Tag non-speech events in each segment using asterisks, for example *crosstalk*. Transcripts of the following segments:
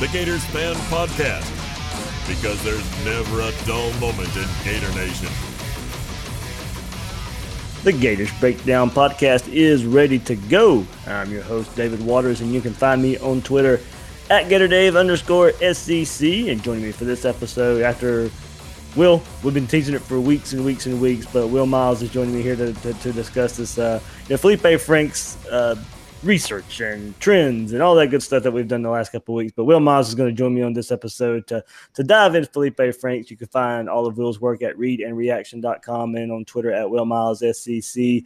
The Gators Fan Podcast. Because there's never a dull moment in Gator Nation. The Gators Breakdown podcast is ready to go. I'm your host, David Waters, and you can find me on Twitter at GatorDave underscore SCC. And joining me for this episode after Will, we've been teasing it for weeks and weeks and weeks, but Will Miles is joining me here to, to, to discuss this. Uh, you know, Felipe Frank's uh, research and trends and all that good stuff that we've done the last couple of weeks. But Will Miles is going to join me on this episode to, to dive into Felipe Franks. You can find all of Will's work at readandreaction.com and on Twitter at Will Miles SCC.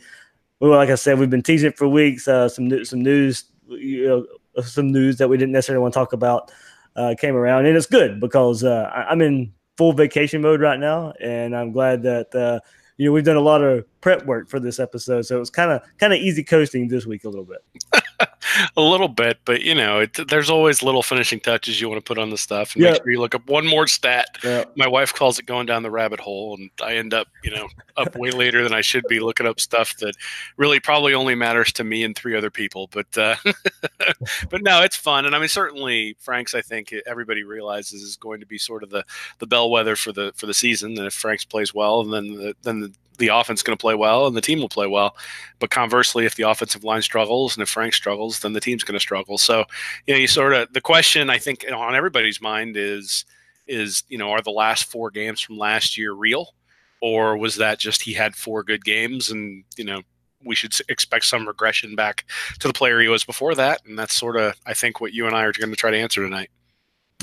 Well, like I said, we've been teasing it for weeks. Uh, some some news, you know, some news that we didn't necessarily want to talk about uh, came around, and it's good because uh, I- I'm in full vacation mode right now, and I'm glad that uh, you know we've done a lot of prep work for this episode, so it was kind of kind of easy coasting this week a little bit. *laughs* *laughs* a little bit, but you know, it, there's always little finishing touches you want to put on the stuff. And Yeah. Make sure you look up one more stat. Yeah. My wife calls it going down the rabbit hole, and I end up, you know, up way later than I should be looking up stuff that really probably only matters to me and three other people. But uh, *laughs* but no, it's fun, and I mean, certainly Franks. I think everybody realizes is going to be sort of the the bellwether for the for the season. And if Franks plays well, and then the, then the the offense going to play well and the team will play well. But conversely, if the offensive line struggles and if Frank struggles, then the team's going to struggle. So, you know, you sort of the question I think on everybody's mind is is you know are the last four games from last year real, or was that just he had four good games and you know we should expect some regression back to the player he was before that, and that's sort of I think what you and I are going to try to answer tonight.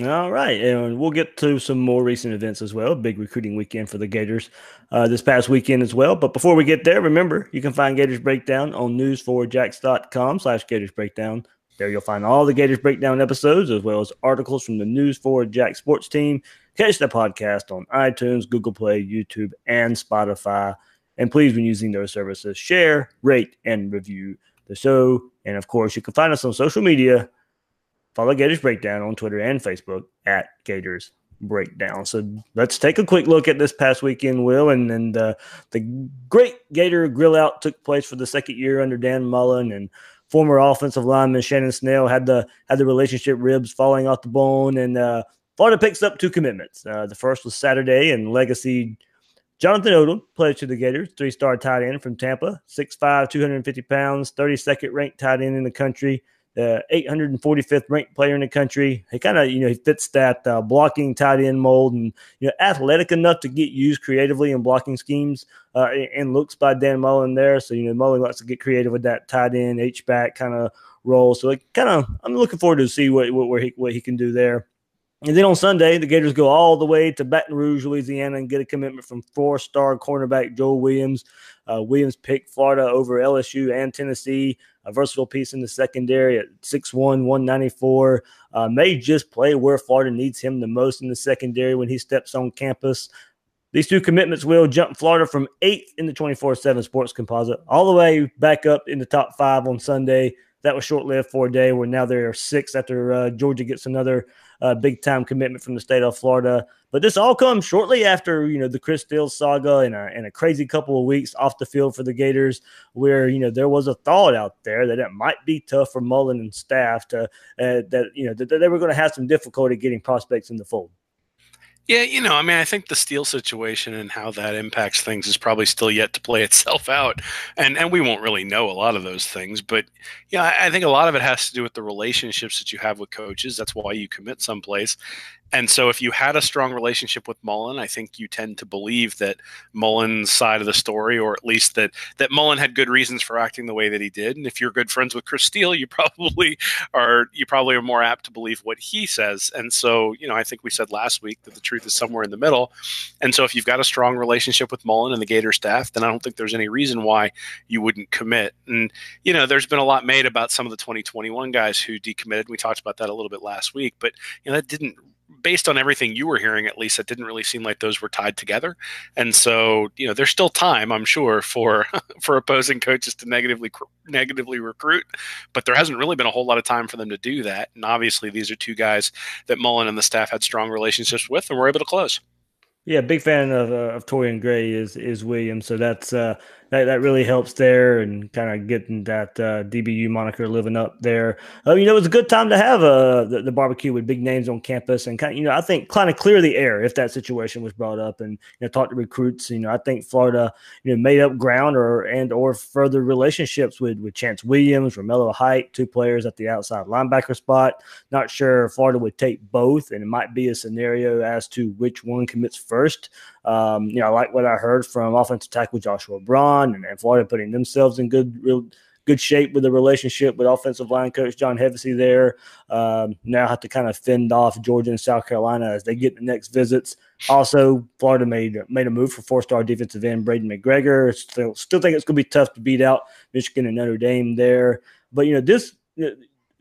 All right, and we'll get to some more recent events as well. Big recruiting weekend for the Gators uh, this past weekend as well. But before we get there, remember you can find Gators Breakdown on news4jax.com slash Gators Breakdown. There you'll find all the Gators Breakdown episodes as well as articles from the News 4 Jax sports team. Catch the podcast on iTunes, Google Play, YouTube, and Spotify. And please, when using those services, share, rate, and review the show. And of course, you can find us on social media follow Gators Breakdown on Twitter and Facebook at Gators Breakdown. So let's take a quick look at this past weekend, Will, and and uh, the great Gator Grill Out took place for the second year under Dan Mullen and former offensive lineman Shannon Snell had the had the relationship ribs falling off the bone, and uh, Florida picks up two commitments. Uh, the first was Saturday, and legacy. Jonathan Odom pledged to the Gators, three star tight end from Tampa, 6'5, 250 pounds, 32nd ranked tight end in the country the 845th ranked player in the country. He kind of, you know, he fits that uh, blocking tight end mold and, you know, athletic enough to get used creatively in blocking schemes uh, and looks by Dan Mullen there. So, you know, Mullen likes to get creative with that tight end, H-back kind of role. So, it kind of, I'm looking forward to see what, what, where he, what he can do there. And then on Sunday, the Gators go all the way to Baton Rouge, Louisiana, and get a commitment from four-star cornerback Joel Williams. Uh, Williams picked Florida over LSU and Tennessee. A versatile piece in the secondary at 6'1", 194. Uh, may just play where Florida needs him the most in the secondary when he steps on campus. These two commitments will jump Florida from eighth in the 24-7 sports composite all the way back up in the top five on Sunday. That was short-lived for a day where now there are six after uh, Georgia gets another uh, big-time commitment from the state of Florida. But this all comes shortly after, you know, the Chris Steele saga and a, and a crazy couple of weeks off the field for the Gators where, you know, there was a thought out there that it might be tough for Mullen and staff to, uh, that, you know, that they were going to have some difficulty getting prospects in the fold. Yeah, you know, I mean, I think the Steele situation and how that impacts things is probably still yet to play *laughs* itself out, and and we won't really know a lot of those things. But yeah, I, I think a lot of it has to do with the relationships that you have with coaches. That's why you commit someplace, and so, if you had a strong relationship with Mullen, I think you tend to believe that Mullen's side of the story, or at least that that Mullen had good reasons for acting the way that he did. And if you're good friends with Chris Steele, you *laughs* probably are you probably are more apt to believe what he says. And so, you know, I think we said last week that the truth is somewhere in the middle. And so, if you've got a strong relationship with Mullen and the Gator staff, then I don't think there's any reason why you wouldn't commit. And you know, there's been a lot made about some of the 2021 guys who decommitted. We talked about that a little bit last week, but you know, that didn't based on everything you were hearing, at least, it didn't really seem like those were tied together. And so, you know, there's still time, I'm sure, for *laughs* for opposing coaches to negatively negatively recruit, but there hasn't really been a whole lot of time for them to do that. And obviously, these are two guys that Mullen and the staff had strong relationships with, and were able to close. Yeah, big fan of uh, of Torrian Gray is is Williams, so that's uh, that, that really helps there and kind of getting that uh, DBU moniker living up there. Uh, you know, it was a good time to have uh, the, the, barbecue with big names on campus and kind of, you know, I think kind of clear the air if that situation was brought up and, you know, talk to recruits. You know, I think Florida, you know, made up ground or and or further relationships with, with Chance Williams, Romello Height, two players at the outside linebacker spot. Not sure Florida would take both, and it might be a scenario as to which one commits first. Um, you know, I like what I heard from offensive tackle Joshua Braun and, and Florida putting themselves in good, real good shape with the relationship with offensive line coach John Hevesy there. Um, now have to kind of fend off Georgia and South Carolina as they get the next visits. Also, Florida made made a move for four star defensive end Braiden McGregor. Still, still think it's going to be tough to beat out Michigan and Notre Dame there. But you know, this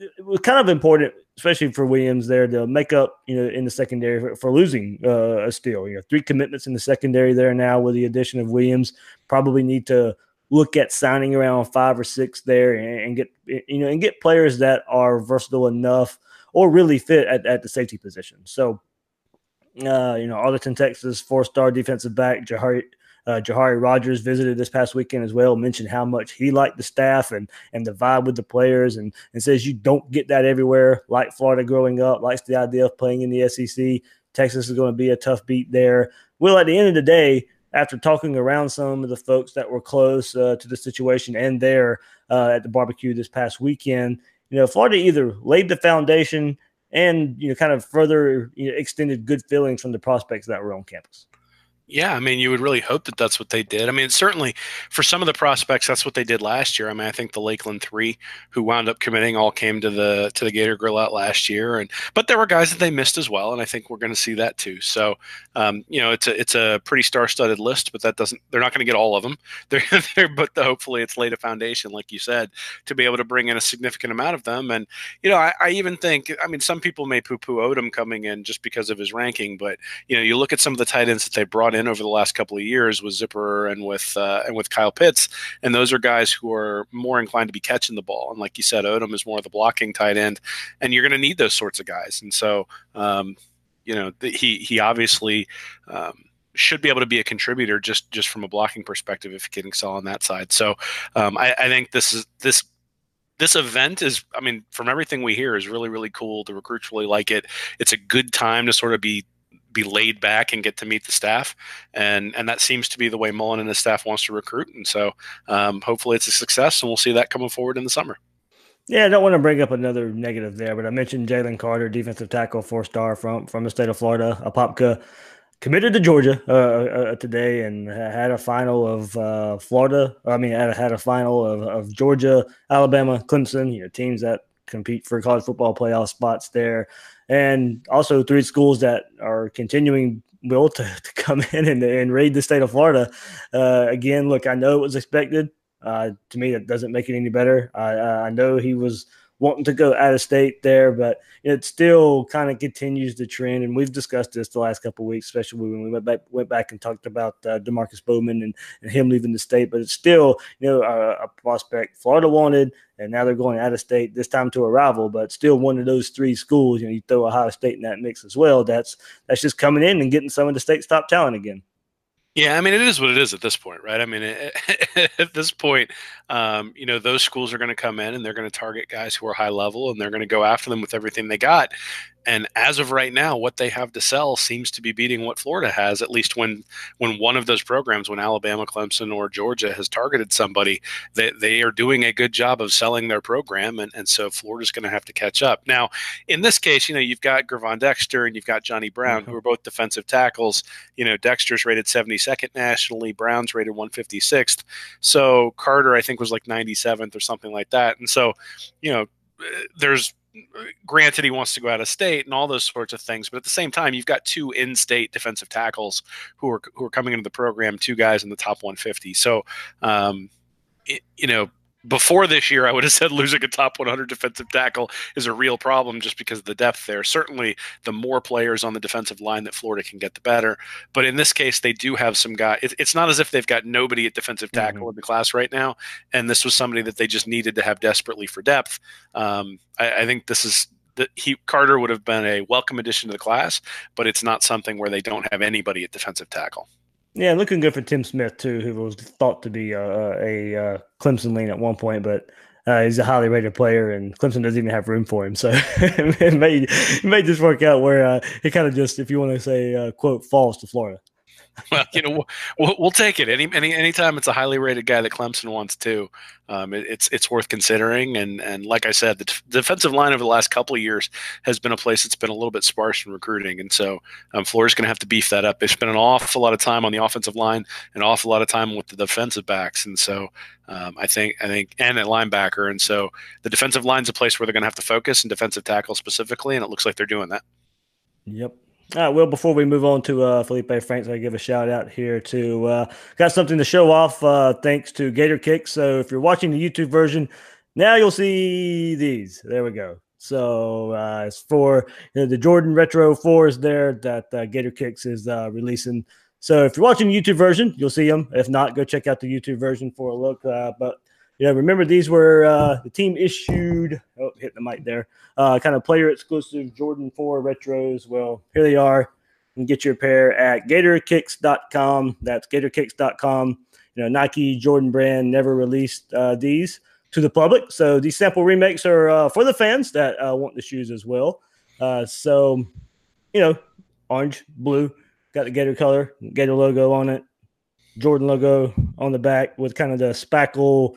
it was kind of important, especially for Williams there to make up, you know, in the secondary for, for losing uh, a Steele. You know, three commitments in the secondary there now with the addition of Williams. Probably need to look at signing around five or six there and, and get you know and get players that are versatile enough or really fit at, at the safety position. So, uh, you know, Arlington, Texas, four-star defensive back Jahari uh, Jahari Rogers visited this past weekend as well, mentioned how much he liked the staff and and the vibe with the players, and and says you don't get that everywhere. Like Florida growing up, likes the idea of playing in the SEC. Texas is going to be a tough beat there. Well, at the end of the day, after talking around some of the folks that were close uh, to the situation and there uh, at the barbecue this past weekend, you know, Florida either laid the foundation and you know kind of further you know, extended good feelings from the prospects that were on campus. Yeah, I mean, you would really hope that that's what they did. I mean, certainly for some of the prospects, that's what they did last year. I mean, I think the Lakeland three who wound up committing all came to the to the Gator Grill out last year, and but there were guys that they missed as well, and I think we're going to see that too. So, um, you know, it's a it's a pretty star studded list, but that doesn't they're not going to get all of them. *laughs* They're, they're but the, hopefully it's laid a foundation, like you said, to be able to bring in a significant amount of them. And you know, I, I even think, I mean, some people may poo poo Odom coming in just because of his ranking, but you know, you look at some of the tight ends that they brought in over the last couple of years with Zipperer and with uh, and with Kyle Pitts, and those are guys who are more inclined to be catching the ball. And like you said, Odom is more of the blocking tight end, and you're going to need those sorts of guys. And so, um, you know, he he obviously. Um, should be able to be a contributor just just from a blocking perspective if getting excel on that side. So um, I, I think this is this this event is i mean from everything we hear is really really cool the recruits really like it it's a good time to sort of be be laid back and get to meet the staff, and and that seems to be the way Mullen and his staff wants to recruit. And so, um, hopefully, it's a success, and we'll see that coming forward in the summer. Yeah, I don't want to bring up another negative there, but I mentioned Jalen Carter, defensive tackle, four star from from the state of Florida, Apopka, committed to Georgia uh, uh, today and had a final of uh, Florida. I mean, had, had a final of, of Georgia, Alabama, Clemson. You know, teams that compete for college football playoff spots there and also three schools that are continuing will to, *laughs* to come in and, and raid the state of Florida. Uh, again, look, I know it was expected. Uh, to me, it doesn't make it any better. I, I know he was wanting to go out of state there, but it still kind of continues the trend. And we've discussed this the last couple weeks, especially when we went back went back and talked about uh, Demarkcus Bowman and, and him leaving the state. But it's still, you know, a, a prospect Florida wanted, and now they're going out of state this time to a rival, but still one of those three schools. You know, you throw Ohio State in that mix as well. That's that's just coming in and getting some of the state's top talent again. Yeah, I mean, it is what it is at this point, right? I mean, *laughs* at this point, um, you know, those schools are going to come in and they're going to target guys who are high level and they're going to go after them with everything they got. And as of right now, what they have to sell seems to be beating what Florida has. At least when when one of those programs, when Alabama, Clemson, or Georgia has targeted somebody, they they are doing a good job of selling their program, and and so Florida's going to have to catch up. Now, in this case, you know you've got Gervon Dexter and you've got Johnny Brown, mm-hmm. who are both defensive tackles. You know Dexter's rated 72nd nationally, Brown's rated 156th. So Carter, I think, was like 97th or something like that. And so, you know, there's granted he wants to go out of state and all those sorts of things, but at the same time, you've got two in-state defensive tackles who are who are coming into the program, two guys in the top 150. So, um, it, you know, before this year, I would have *laughs* said losing a top 100 defensive tackle is a real problem just because of the depth there. Certainly, the more players on the defensive line that Florida can get, the better. But in this case, they do have some guy. It's not as if they've got nobody at defensive tackle mm-hmm. in the class right now, and this was somebody that they just needed to have desperately for depth. Um, I, I think this is that he Carter would have been a welcome addition to the class, but it's not something where they don't have anybody at defensive tackle. Yeah, looking good for Tim Smith too, who was thought to be a, a, a Clemson lean at one point, but uh, he's a highly rated player, and Clemson doesn't even have room for him. So *laughs* it may it may just work out where uh, he kind of just, if you want to say, uh, quote, falls to Florida. *laughs* well, you know, we'll, we'll take it. Any, any, anytime it's a highly rated guy that Clemson wants to, um, it, it's, it's worth considering. And, and like I said, the t- defensive line over the last couple of years has been a place that's been a little bit sparse in recruiting. And so, um, Florida's going to have to beef that up. They spent an awful lot of time on the offensive line, an awful lot of time with the defensive backs. And so, um, I think, I think, and at linebacker. And so the defensive line's a place where they're going to have to focus and defensive tackle specifically. And it looks like they're doing that. Yep. All right, well, before we move on to uh, Felipe Franks, I give a shout out here to uh, got something to show off uh, thanks to Gator Kicks. So if you're watching the YouTube version, now you'll see these. There we go. So uh, it's for you know, the Jordan Retro fours there that uh, Gator Kicks is uh, releasing. So if you're watching the YouTube version, you'll see them. If not, go check out the YouTube version for a look. Uh, yeah, remember these were uh, the team issued. Oh, hit the mic there. Uh, kind of player exclusive Jordan 4 retros. Well, here they are. You can get your pair at gatorkicks.com. That's gatorkicks.com. You know, Nike Jordan brand never released uh, these to the public. So these sample remakes are uh, for the fans that uh, want the shoes as well. Uh, so, you know, orange, blue, got the Gator color, Gator logo on it, Jordan logo on the back with kind of the spackle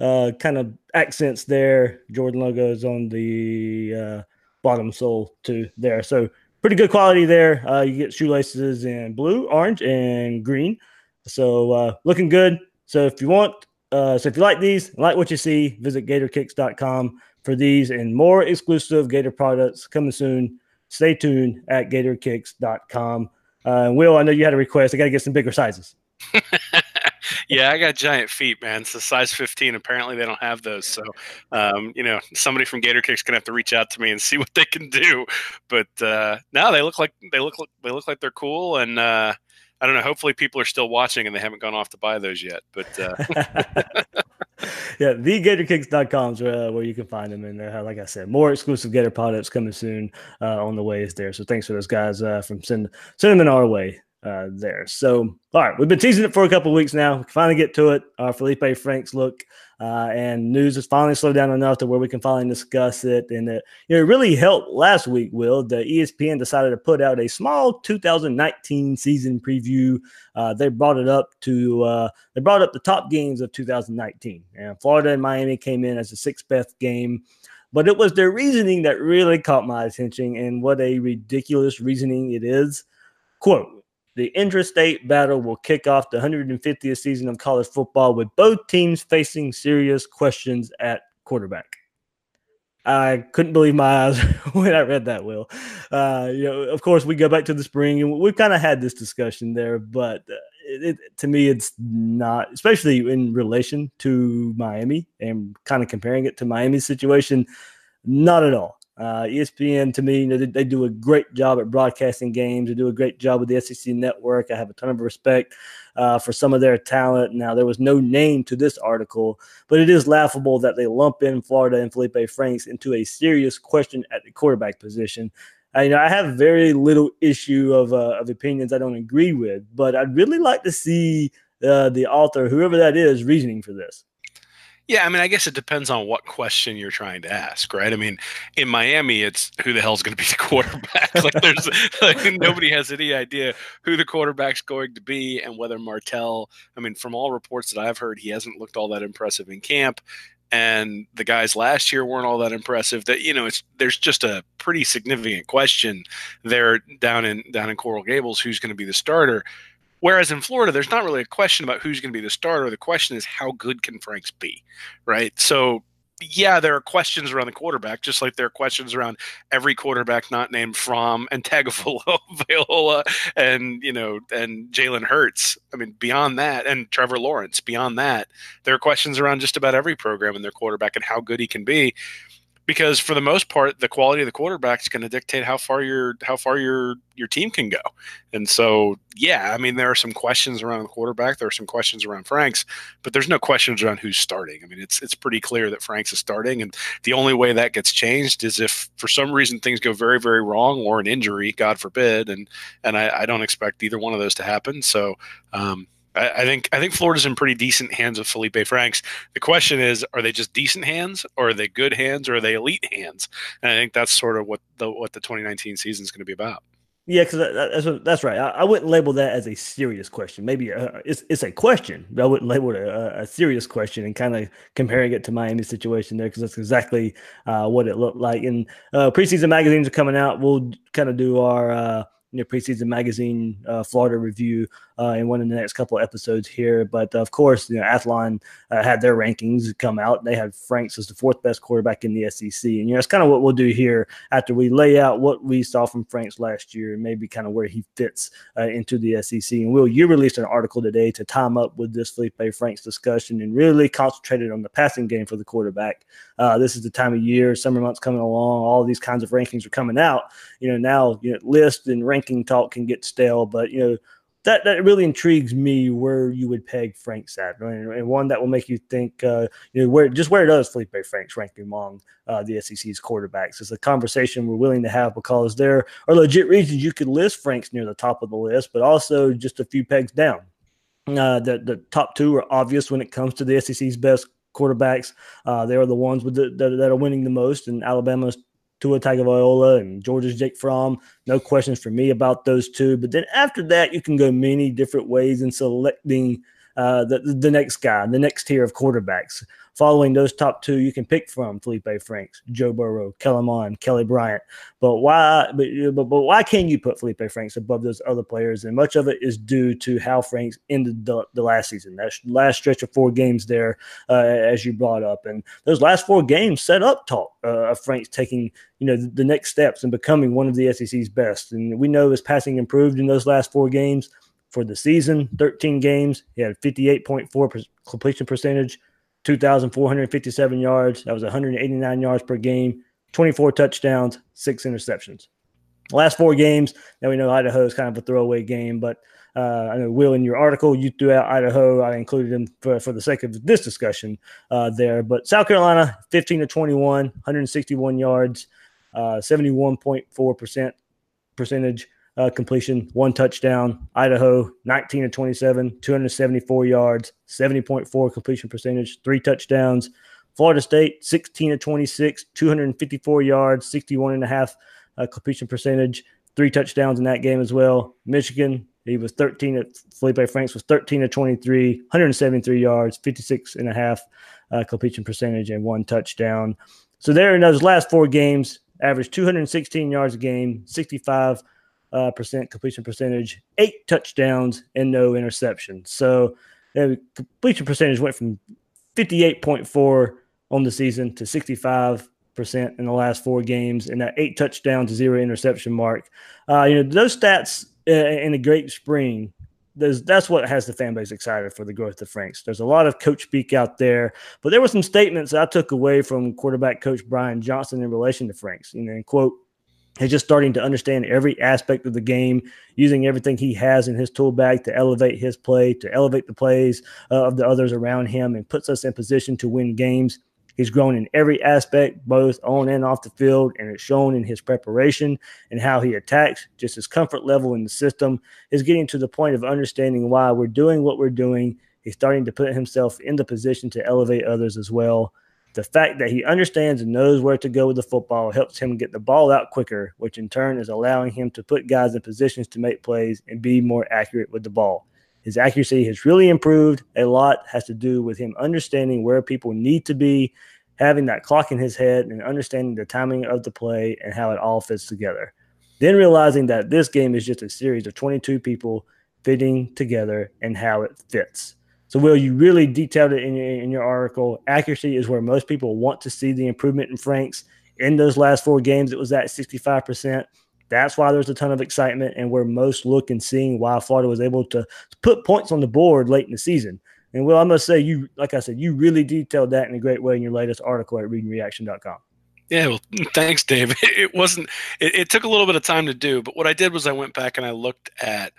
uh, kind of accents there. Jordan logos on the uh, bottom sole too there. So pretty good quality there. Uh, you get shoelaces in blue, orange, and green. So uh, looking good. So if you want, uh, so if you like these, like what you see, visit GatorKicks.com for these and more exclusive Gator products coming soon. Stay tuned at GatorKicks.com. Uh, Will, I know you had a request. I got to get some bigger sizes. *laughs* yeah, I got giant feet, man. It's a size 15. Apparently, they don't have those. So, um, you know, somebody from Gator Kicks gonna have to reach out to me and see *laughs* what they can do. But uh, now they look like they look they look like they're cool, and uh, I don't know. Hopefully, people are still watching and they haven't gone off to buy those yet. But uh, *laughs* yeah, thegatorkicks.com is uh, where you can find them. And uh, like I said, more exclusive Gator products coming soon uh, on the way is there. So thanks for those guys uh, from send sending them in our way uh, there. So, all right, we've been teasing it for a couple weeks now. We finally get to it. Our Felipe Franks look uh, and news has finally slowed down enough to where we can finally discuss it. And it, you know, it really helped last week, Will. The ESPN decided to put out a small 2019 season preview. Uh, they brought it up to uh, they brought up the top games of 2019, and Florida and Miami came in as the sixth best game. But it was their reasoning that really caught my attention, and what a ridiculous reasoning it is. Quote the interstate battle will kick off the 150th season of college football with both teams facing serious questions at quarterback. I couldn't believe my eyes *laughs* when I read that. Will, uh, you know, of course, we go back to the spring, and we've kind of had this discussion there. But uh, it, it, to me, it's not, especially in relation to Miami and kind of comparing it to Miami's situation. Not at all. Uh, ESPN to me, you know, they, they, do a great job at broadcasting games. They do a great job with the SEC network. I have a ton of respect uh, for some of their talent. Now, there was no name to this article, but it is laughable that they lump in Florida and Felipe Franks into a serious question at the quarterback position. I, you know, I have very little issue of uh, of opinions I don't agree with, but I'd really like to see uh, the author, whoever that is, reasoning for this. Yeah, I mean, I guess it depends on what question you're trying to ask, right? I mean, in Miami, it's who the hell's going to be the *laughs* quarterback? like, there's *laughs* like, nobody has any idea who the quarterback's going to be and whether Martell. I mean, from all reports that I've heard, he hasn't looked all that impressive in camp, and the guys last year weren't all that impressive. That you know, it's there's just a pretty significant question there down in down in Coral Gables who's going to be the starter. Whereas in Florida, there's not really a question about who's going to be the starter. The question is how good can Franks be, right? So yeah, there are questions around the quarterback, just like there are questions around every quarterback not named Fromm and Tagovailoa *laughs* and you know and Jalen Hurts. I mean, beyond that, and Trevor Lawrence. Beyond that, there are questions around just about every program and their quarterback and how good he can be because for the most part the quality of the quarterback is going to dictate how far your how far your your team can go. And so yeah i mean there are some questions around the quarterback there are some questions around franks but there's no questions around who's starting. I mean it's it's pretty clear that franks is starting and the only way that gets changed is if for some reason things go very very wrong or an injury god forbid and and i, I don't expect either one of those to happen. So um, I, I think I think Florida's in pretty decent hands with Felipe Franks. The question is, are they just decent hands, or are they good hands, or are they elite hands? And I think that's sort of what the what the 2019 season is going to be about. Yeah, because that's that's right. I, I, wouldn't label that as a serious question. Maybe uh, it's it's a question, but I wouldn't label it a, a serious question. And kind of comparing it to Miami's situation there, because that's exactly uh, what it looked like. And uh, preseason magazines are coming out. We'll kind of do our uh, you know, preseason magazine uh, Florida review uh, in one of the next couple episodes here. But of course, you know, Athlon uh, had their rankings come out. They had Franks as the fourth best quarterback in the SEC, and you know, that's kind of what we'll do here after we lay out what we saw from Franks last year, and maybe kind of where he fits uh, into the SEC. And Will, you released an article today to time up with this Felipe Franks discussion and really concentrated on the passing game for the quarterback. Uh, this is the time of year, summer months coming along, all these kinds of rankings are coming out. You know, now you know, list and rank ranking talk can get stale, but you know that that really intrigues me where you would peg Franks at, and, and one that will make you think, uh, you know, where just where does Felipe Franks rank among uh, the SEC's quarterbacks? It's a conversation we're willing to have because there are legit reasons you could list Franks near the top of the list, but also just a few pegs down. Uh, the the top two are obvious when it comes to the SEC's best quarterbacks. Uh, they are the ones with the, that, that, are winning the most, and Alabama's Tua Tagovailoa and Georgia's Jake Fromm. No questions for me about those two. But then after that, you can go many different ways in selecting uh, the, the next guy, the next tier of quarterbacks. Following those top two, you can pick from Felipe Franks, Joe Burrow, Kellen Mond, Kelly Bryant. But why? But, but, but why can you put Felipe Franks above those other players? And much of it is due to how Franks ended the, the last season, that last stretch of four games there, uh, as you brought up, and those last four games set up talk uh, of Franks taking you know the, the next steps and becoming one of the SEC's best. And we know his passing improved in those last four games for the season 13 games he had 58.4 completion percentage 2,457 yards. That was 189 yards per game, 24 touchdowns, six interceptions. Last four games, now we know Idaho is kind of a throwaway game, but uh, I know Will in your article you threw out Idaho. I included them for, for the sake of this discussion uh, there. But South Carolina, 15 to 21, 161 yards, uh, 71.4 percent percentage uh, completion, one touchdown. Idaho, 19 to 27, 274 yards, 70.4 completion percentage, three touchdowns. Florida State, 16 to 26, 254 yards, 61 and a half uh, completion percentage, three touchdowns in that game as well. Michigan, he was 13 at Felipe Franks was 13 to 23, 173 yards, 56 and a half uh, completion percentage, and one touchdown. So there in those last four games, averaged 216 yards a game, 65 uh, percent completion percentage, eight touchdowns, and no interceptions. So the completion percentage went from 58.4 on the season to 65 percent in the last four games, and that eight touchdowns, zero interception mark. Uh, you know those stats uh, in a great spring. that's what has the fan base excited for the growth of Franks. There's a lot of coach speak out there, but there were some statements I took away from quarterback coach Brian Johnson in relation to Franks. You know, quote, He's just starting to understand every aspect of the game, using everything he has in his tool bag to elevate his play, to elevate the plays uh, of the others around him, and puts us in position to win games. He's grown in every aspect, both on and off the field, and it's shown in his preparation and how he attacks. Just his comfort level in the system is getting to the point of understanding why we're doing what we're doing He's starting to put himself in the position to elevate others as well. The fact that he understands and knows where to go with the football helps him get the ball out quicker, which in turn is allowing him to put guys in positions to make plays and be more accurate with the ball. His accuracy has really improved. A lot has to do with him understanding where people need to be, having that clock in his head, and understanding the timing of the play and how it all fits together. Then realizing that this game is just a series of 22 people fitting together and how it fits. So, Will, you really detailed it in your, in your article. Accuracy is where most people want to see the improvement in Franks. In those last four games, it was at 65%. That's why there's a ton of excitement and where most look and seeing why Florida was able to put points on the board late in the season. And Will, I must say, you, like I said, you really detailed that in a great way in your latest article at readingreaction.com. Yeah, well, *laughs* thanks, Dave. *laughs* It wasn't. It, it, took a little bit of time to do, but what I did was I went back and I looked at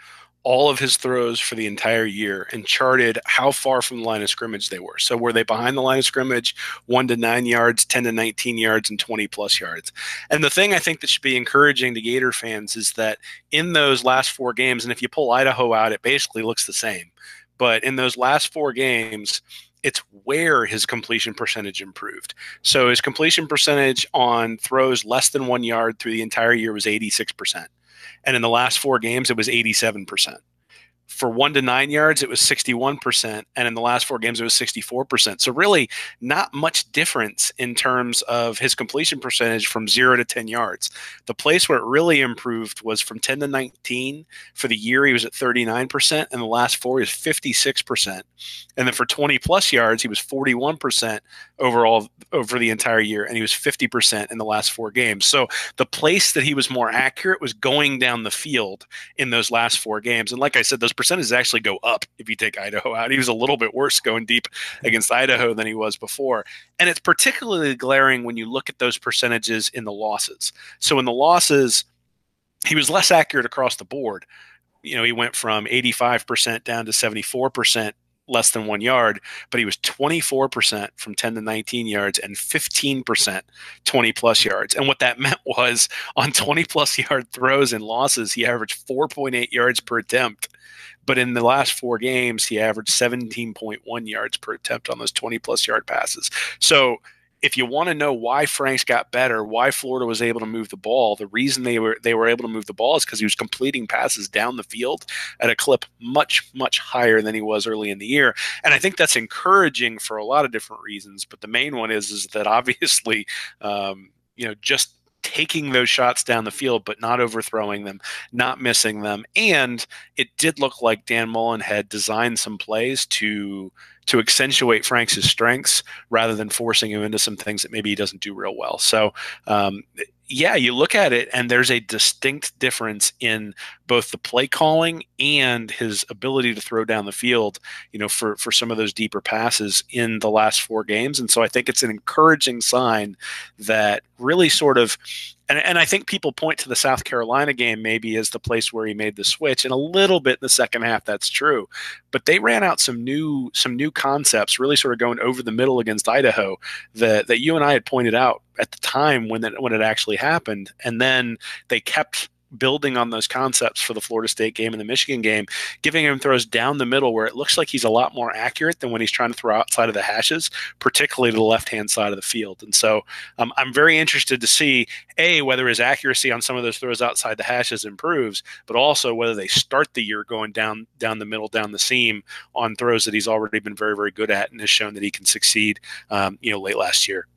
all of his throws for the entire year and charted how far from the line of scrimmage they were. So were they behind the line of scrimmage, one to nine yards, 10 to 19 yards, and 20 plus yards? And the thing I think that should be encouraging to Gator fans is that in those last four games, and if you pull Idaho out, it basically looks the same. But in those last four games, it's where his completion percentage improved. So his completion percentage on throws less than one yard through the entire year was 86%. And in the last four games, it was 87% for one to nine yards, it was 61%. And in the last four games, it was 64%. So, really, not much difference in terms of his completion percentage from zero to 10 yards. The place where it really improved was from 10 to 19. For the year, he was at 39%. And the last four, he was 56%. And then for 20 plus yards, he was 41% overall over the entire year. And he was 50% in the last four games. So, the place that he was more accurate was going down the field in those last four games. And like I said, those percentages actually go up if you take Idaho out. He was a little bit worse going deep against Idaho than he was before. And it's particularly glaring when you look at those percentages in the losses. So in the losses, he was less accurate across the board. You know, he went from 85% down to 74% less than one yard, but he was 24% from 10 to 19 yards and 15% 20 plus yards. And what that *laughs* meant was on 20 plus yard throws and losses, he averaged 4.8 yards per attempt. But in the last four games, he averaged 17.1 yards per attempt on those 20 plus yard passes. So, if you want to know why Franks got better, why Florida was able to move the ball, the reason they were they were able to move the ball is because he was completing passes down the field at a clip much much higher than he was early in the year, and I think that's encouraging for a lot of different reasons. But the main one is is that *laughs* obviously, um, you know, just taking those shots down the field, but not overthrowing them, not missing them. And it did look like Dan Mullen had designed some plays to to accentuate Frank's strengths rather than forcing him into some things that maybe he doesn't do real well. So um, yeah, you look at it and there's a distinct difference in both the play calling and his ability to throw down the field, you know, for for some of those deeper passes in the last four games. And so I think it's an encouraging sign that really sort of and, and I think people point to the South Carolina game maybe as the place where he made the switch, and a little bit in the second half that's true. But they ran out some new some new concepts, really sort of going over the middle against Idaho that that you and I had pointed out at the time when that when it actually happened, and then they kept building on those concepts for the Florida State game and the Michigan game, giving him throws down the middle where it looks like he's a lot more accurate than when he's trying to throw outside of the hashes, particularly to the left hand side of the field. And so um, I'm very interested to see a whether his accuracy on some of those throws outside the hashes improves, but also whether they start the year going down down the middle, down the seam on throws that he's already been very very good at and has shown that he can succeed. Um, you know, late last year.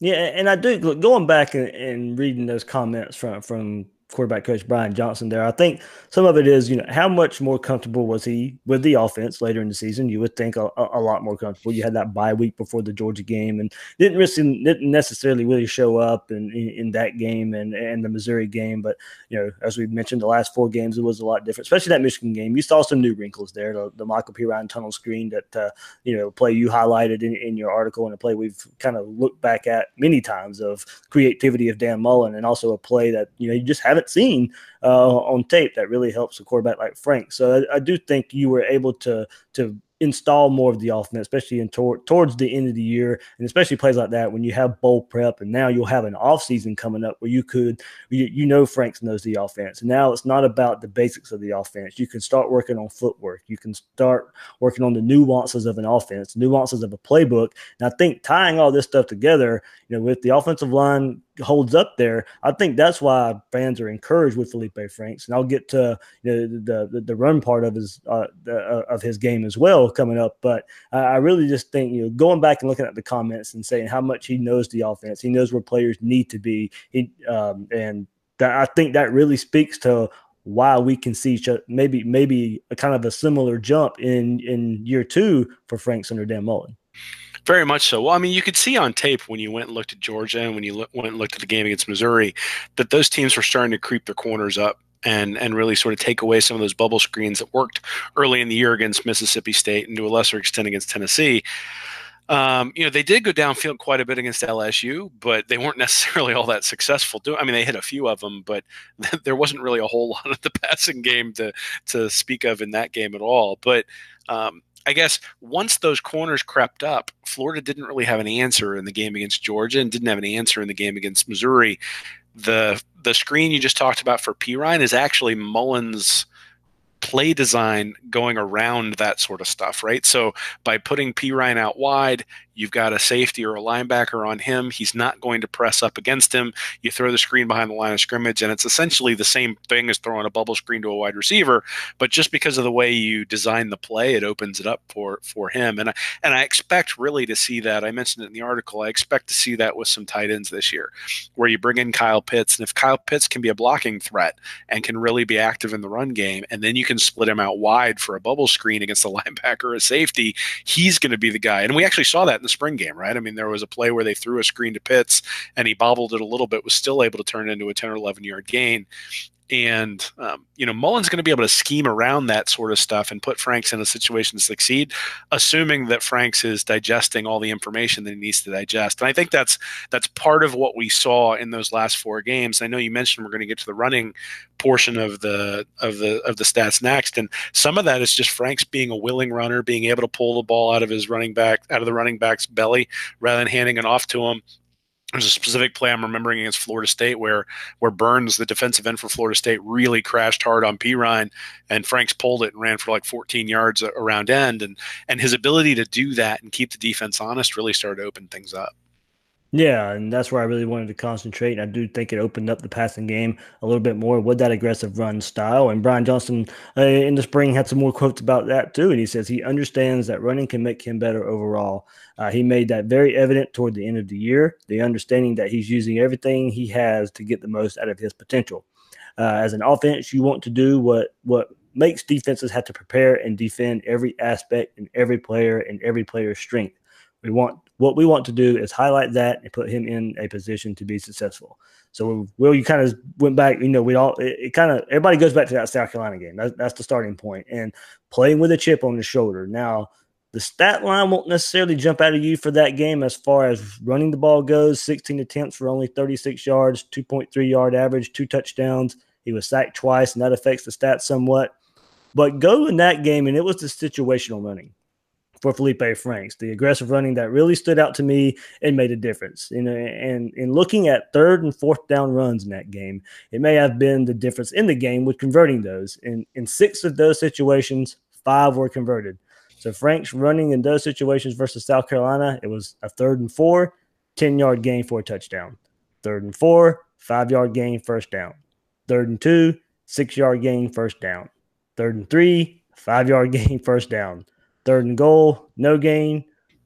Yeah, and I do look, going back and, and reading those comments from from quarterback coach Brian Johnson there. I think some of it is, you know, how much more comfortable was he with the offense later in the season? You would think a, a lot more comfortable. You had that bye week before the Georgia game and didn't, really, didn't necessarily really show up in, in, in, that game and, and the Missouri game. But, you know, as we mentioned, the last four games, it was a lot different, especially that Michigan game. You saw some new wrinkles there. The, the Lamical Perine tunnel screen that, uh, you know, play you highlighted in, in your article and a play we've kind of looked back at many times of creativity of Dan Mullen and also a play that, you know, you just haven't seen uh, on tape that really helps a quarterback like Frank. So I, I, do think you were able to to install more of the offense, especially in tor- towards the end of the year, and especially plays like that when you have bowl prep, and now you'll have an off season coming up where you could, you, you know, Franks knows the offense, now it's not about the basics of the offense. You can start working on footwork. You can start working on the nuances of an offense, nuances of a playbook, and I think tying all this stuff together, you know, with the offensive line holds up there, I think that's why fans are encouraged with Felipe Franks. And I'll get to you know, the, the, the run part of his uh, the, uh, of his game as well coming up. But I really just think you know going back and looking at the comments and saying how much he knows the offense, he knows where players need to be. He um, and that, I think that really speaks to why we can see each maybe maybe a kind of a similar jump in in year two for Franks under Dan Mullen. Very much so. Well, I mean, you could see on tape when you went and looked at Georgia and when you look, went and looked at the game against Missouri that those teams were starting to creep their corners up and and really sort of take away some of those bubble screens that worked early in the year against Mississippi State and to a lesser extent against Tennessee. Um, you know, they did go downfield quite a bit against LSU, but they weren't *laughs* necessarily all that successful. I mean, they hit a few of them, but *laughs* there wasn't really a whole lot of the *laughs* passing game to to speak of in that game at all. But um, I guess once those corners crept up, Florida didn't really have an answer in the game against Georgia and didn't have an answer in the game against Missouri. The the screen you just talked about for Perine is actually Mullen's play design going around that sort of stuff, right? So by putting Perine out wide, You've got a safety or a linebacker on him. He's not going to press up against him. You throw the screen behind the line of scrimmage, and it's essentially the same thing as throwing a bubble screen to a wide receiver. But just because of the way you design the play, it opens it up for for him. And I, and I expect really to see that. I mentioned it in the article. I expect to see that with some tight ends this year, where you bring in Kyle Pitts, and if Kyle Pitts can be a blocking threat and can really be active in the run game, and then you can split him out wide for a bubble screen against the *laughs* linebacker or a safety, he's going to be the guy. And we actually saw that in the spring game, right? I mean, there was a play where they threw a screen to Pitts and he bobbled it a little bit, was still able to turn into a 10 or 11 yard gain. And, um, you know, Mullen's going to be able to scheme around that sort of stuff and put Franks in a situation to succeed, assuming that Franks is digesting all the information that he needs to digest. And I think that's that's part of what we saw in those last four games. I know you mentioned we're going to get to the running portion of the of the of the stats next, and some of that is just Franks being a willing runner, being able to pull the ball out of his running back out of the running back's belly rather than handing it off to him there's a specific play I'm remembering against Florida State where where Burns, the defensive end for Florida State, really crashed hard on Perine, and Franks pulled it and ran for like 14 yards around end, and and his ability to do that and keep the defense honest really started to open things up. Yeah, and that's where I really wanted to concentrate. And I do think it opened up the passing game a little bit more with that aggressive run style. And Brian Johnson uh, in the spring had some more quotes about that too. And he says he understands that running can make him better overall. Uh, he made that very evident toward the end of the year, the understanding that he's using everything he has to get the most out of his potential. Uh, as an offense, you want to do what what makes defenses have to prepare and defend every aspect and every player and every player's strength. We want what we want to do is highlight that and put him in a position to be successful. So, Will, you kind of went back. You know, we all it, it kind of everybody goes back to that South Carolina game. That's, that's the starting point, and playing with a chip on the shoulder. Now, the stat line won't necessarily jump out of you for that game as far as running the ball goes. 16 attempts for only 36 yards, 2.3 yard average, two touchdowns. He was sacked twice, and that affects the stats somewhat. But go in that game, and it was the situational running for Felipe Franks, the aggressive running that really stood out to me and made a difference. You know, and in looking at third and fourth down runs in that game, it may have been the difference in the game with converting those. In in six of those situations, five were converted. So Franks running in those situations versus South Carolina, it was a third and four, 10 yard gain for a touchdown. Third and four, five yard gain, first down. Third and two, six yard gain, first down. Third and three, five yard *laughs* gain, first down. Third and goal, no gain.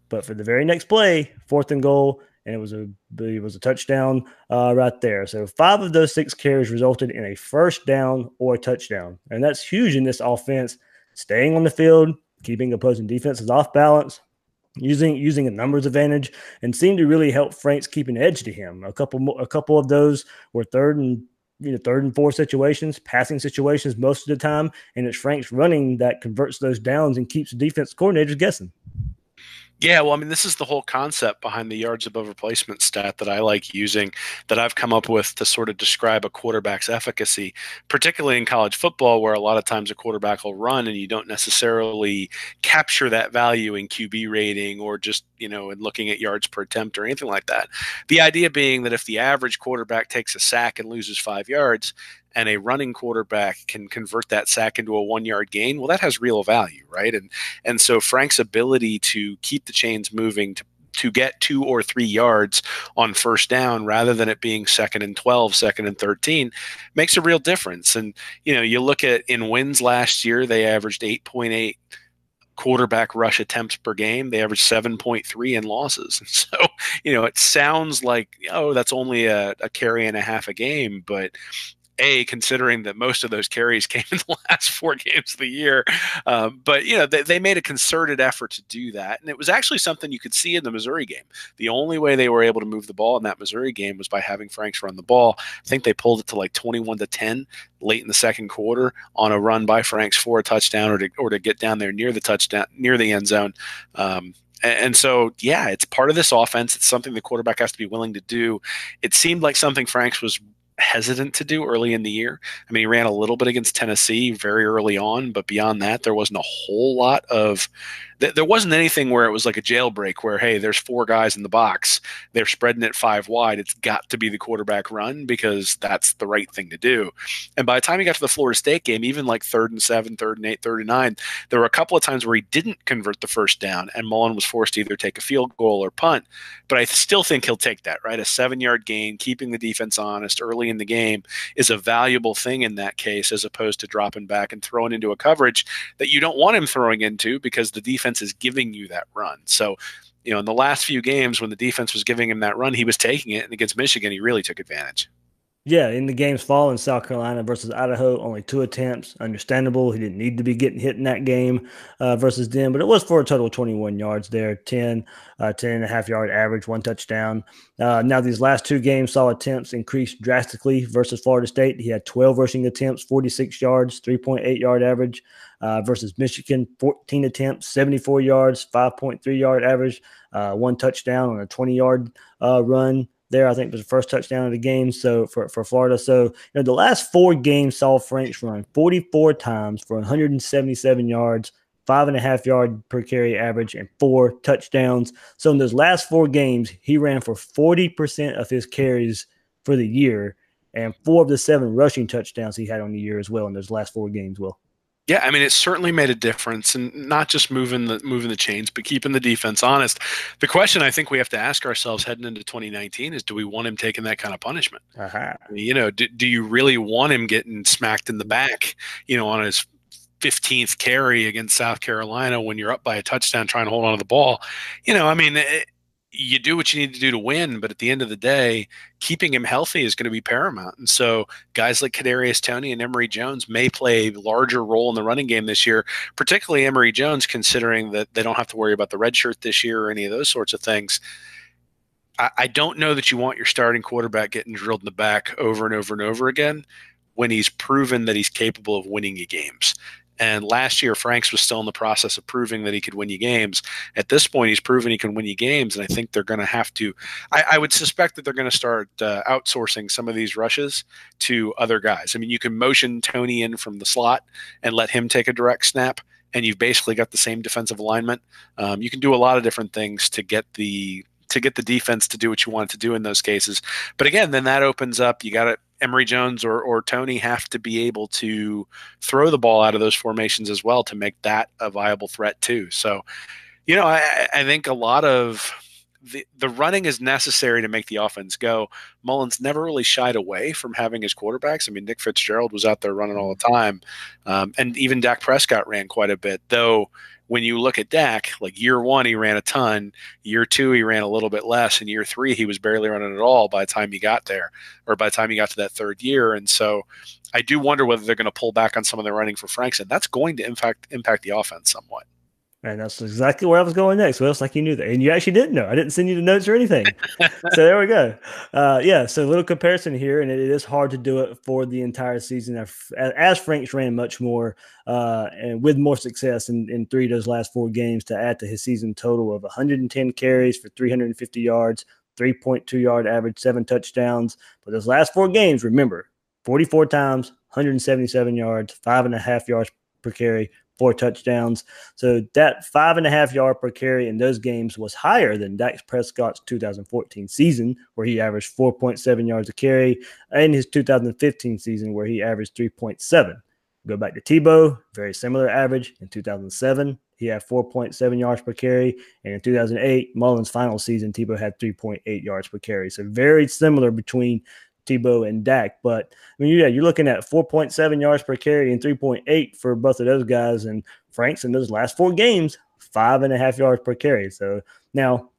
But for the very next play, fourth and goal, and it was a it was a touchdown uh, right there. So five of those six carries resulted in a first down or a touchdown, and that's huge in this offense. Staying on the field, keeping opposing defenses off balance, using using a numbers advantage, and seemed to really help Franks keep an edge to him. A couple a couple of those were third and you know third and four situations, passing situations most of the time, and it's Frank's running that converts those downs and keeps defense coordinators guessing. Yeah, well, I mean, this is the whole concept behind the yards above replacement stat that I like using, that I've come up with to sort of describe a quarterback's efficacy, particularly in college football, where a lot of times a quarterback will run and you don't necessarily capture that value in QB rating or just, you know, in looking at yards per attempt or anything like that. The idea being that if the average quarterback takes a sack and loses five yards, and a running quarterback can convert that sack into a one yard gain, well, that has real value, right? And and so Frank's ability to keep the chains moving to to get two or three yards on first down rather than it being second and 12, second and 13 makes a real difference. And, you know, you look at in wins last year, they averaged 8.8 quarterback rush attempts per game. They averaged 7.3 in losses. And *laughs* so, you know, it sounds like, oh, that's only a, a carry and a half a game, but a considering that most of those carries *laughs* came in the last four games of the year um, but you know they, they made a concerted effort to do that and it was actually something you could see in the missouri game the only way they were able to move the ball in that missouri game was by having franks run the ball i think they pulled it to like 21 to 10 late in the second quarter on a run by franks for a touchdown or to, or to get down there near the touchdown near the end zone um, and so, yeah, it's part of this offense. It's something the quarterback has to be willing to do. It seemed like something Franks was hesitant to do early in the year. I mean, he ran a little bit against Tennessee very early on, but beyond that, there wasn't a whole lot of th- there wasn't anything where it was like a jailbreak where hey there's four guys in the box they're spreading it five wide it's got to be the quarterback run because that's the right thing to do. And by the time he got to the florida state game even like third and seven third and eight third and nine there were a couple of times where he didn't convert the first down and mullen was forced to either take a field goal or punt. But i still think he'll take that right? A seven yard gain keeping the defense honest early in the game is a valuable thing in that case as opposed to dropping back and throwing into a coverage that you don't want him throwing into because the defense defense is giving you that run. So, you know, in the last few games when the defense was giving him that run, he was taking it. And against Michigan, he really took advantage. Yeah, in the games fall in South Carolina versus Idaho, only two attempts. Understandable. He didn't need to be getting hit in that game uh, versus them, but it was for a total of 21 yards there, 10, uh, 10 and a half yard average, one touchdown. Uh, now, these last two games saw attempts increase drastically versus Florida State. He had 12 rushing attempts, 46 yards, 3.8 yard average uh, versus Michigan, 14 attempts, 74 yards, 5.3 yard average, uh, one touchdown on a 20 yard uh, run there. I think was the first touchdown of the game. So for, for Florida. So, you know, the last four games saw Franks run 44 times for 177 yards, five and a half yard per carry average, and four touchdowns. So in those last four games, he ran for 40% of his carries for the year and four of the seven rushing touchdowns he had on the year as well in those last four games. Well, yeah, I mean, it certainly made a difference, and not just moving the moving the chains, but keeping the defense honest. The question I think we have to ask ourselves heading into 2019 is: Do we want him taking that kind of punishment? Uh-huh. You know, do, do you really want him getting smacked in the back? You know, on his 15th carry against South Carolina when you're up by a touchdown trying to hold on to the ball? You know, I mean, it, you do what you need to do to win, but at the end of the day, keeping him healthy is going to be paramount. And so, guys like Kadarius Toney and Emory Jones may play a larger role in the running game this year, particularly Emory Jones, considering that they don't have to worry about the red shirt this year or any of those sorts of things. I, I don't know that you want your starting quarterback getting drilled in the back over and over and over again when he's proven that he's capable of winning you games. And last year, Franks was still in the process of proving that he could win you games. At this point, he's proven he can win you games, and I think they're going to have to. I, I, would suspect that they're going to start uh, outsourcing some of these rushes to other guys. I mean, you can motion Toney in from the slot and let him take a direct snap, and you've basically got the same defensive alignment. Um, you can do a lot of different things to get the to get the defense to do what you want it to do in those cases. But again, then that opens up. You got to Emory Jones or, or Toney have to be able to throw the ball out of those formations as well to make that a viable threat too. So, you know, I, I think a lot of the, the running is necessary to make the offense go. Mullen's never really shied away from having his quarterbacks. I mean, Nick Fitzgerald was out there running all the time, um, and even Dak Prescott ran quite a bit, though when you look at Dak, like year one, he ran a ton. Year two, he ran a little bit less. And year three, he was barely running at all by the time he got there, or by the time he got to that third year. And so I do wonder whether they're going to pull back on some of their running for Franks, and that's going to impact impact the offense somewhat. And that's exactly where I was going next. Well, it's like you knew that. And you actually didn't know. I didn't send you the notes or anything. *laughs* so there we go. Uh, yeah, so a little comparison here. And it is hard to do it for the entire season. As Franks ran much more uh, and with more success in, in three of those last four games to add to his season total of 110 carries for 350 yards, 3.2 yard average, seven touchdowns. But those last four games, remember, 44 times, 177 yards, five and a half yards per carry, four touchdowns. So that five and a half yard per carry in those games was higher than Dak Prescott's 2014 season, where he averaged 4.7 yards a carry, and his 2015 season, where he averaged 3.7. Go back to Tebow, very similar average in 2007. He had 4.7 yards per carry. And in 2008, Mullen's final season, Tebow had 3.8 yards per carry. So very similar between Tebow and Dak. But I mean, yeah, you're looking at 4.7 yards per carry and 3.8 for both of those guys. And Franks in those last four games, five and a half yards per carry. So now,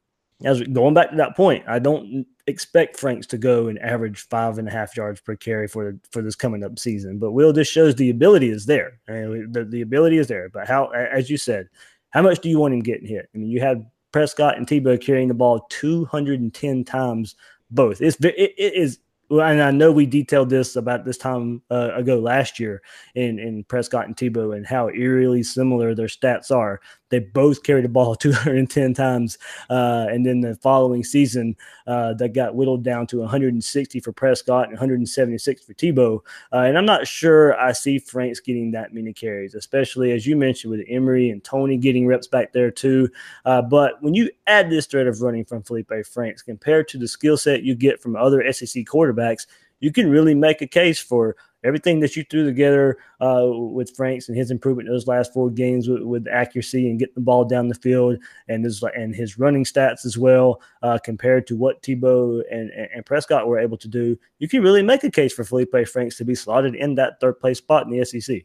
as going back to that point, I don't expect Franks to go and average five and a half yards per carry for for this coming up season. But Will, just shows the ability is there. I mean, the, the ability is there. But how, as you said, how much do you want him getting hit? I mean, you had Prescott and Tebow carrying the ball 210 times both. It's it, it is and I know we detailed this about this time uh, ago last year in, in Prescott and Tebow and how eerily similar their stats are. They both carried the ball *laughs* 210 times. Uh, and then the following season, uh, that got whittled down to 160 for Prescott and 176 for Tebow. Uh, and I'm not sure I see Franks getting that many carries, especially as you mentioned with Emory and Toney getting reps back there too. Uh, but when you add this threat of running from Felipe Franks compared to the skill set you get from other SEC quarterbacks, you can really make a case for everything that you threw together uh, with Franks and his improvement in those last four games with, with, accuracy and getting the ball down the field and his and his running stats as well uh, compared to what Tebow and, and Prescott were able to do, you can really make a case for Felipe Franks to be slotted in that third place spot in the SEC.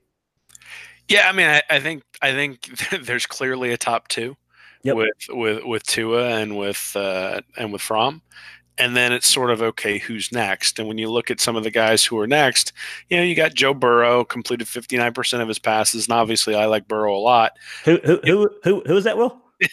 Yeah, I mean, I, I think I think *laughs* there's clearly a top two. Yep. with with with Tua and with uh, and with Fromm, and then it's sort of okay who's next? And when you look at some of the guys who are next you know you got joe burrow completed 59% of his passes and obviously i like burrow a lot. Who who who, who, who is that will? *laughs*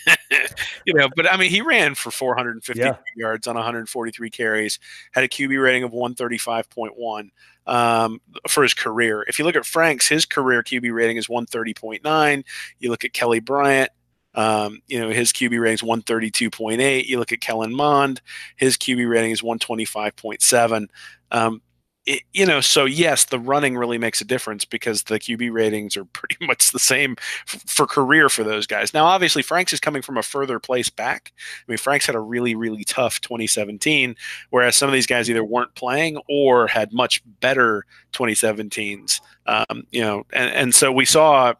You know but i mean he ran for 450 yeah. yards on 143 carries had a qb rating of 135.1 um, for his career. If you look at frank's his career qb rating is 130.9 you look at kelly bryant um, you know, his QB rating is 132.8. You look at Kellen Mond, his QB rating is 125.7. Um, it, you know, so yes, the running really makes a difference because the QB ratings are *laughs* pretty much the same f- for career for those guys. Now, obviously, Franks is coming from a further place back. I mean, Franks had a really, really tough 2017, whereas some of these guys either weren't playing or had much better 2017s. Um, you know, and, and so we saw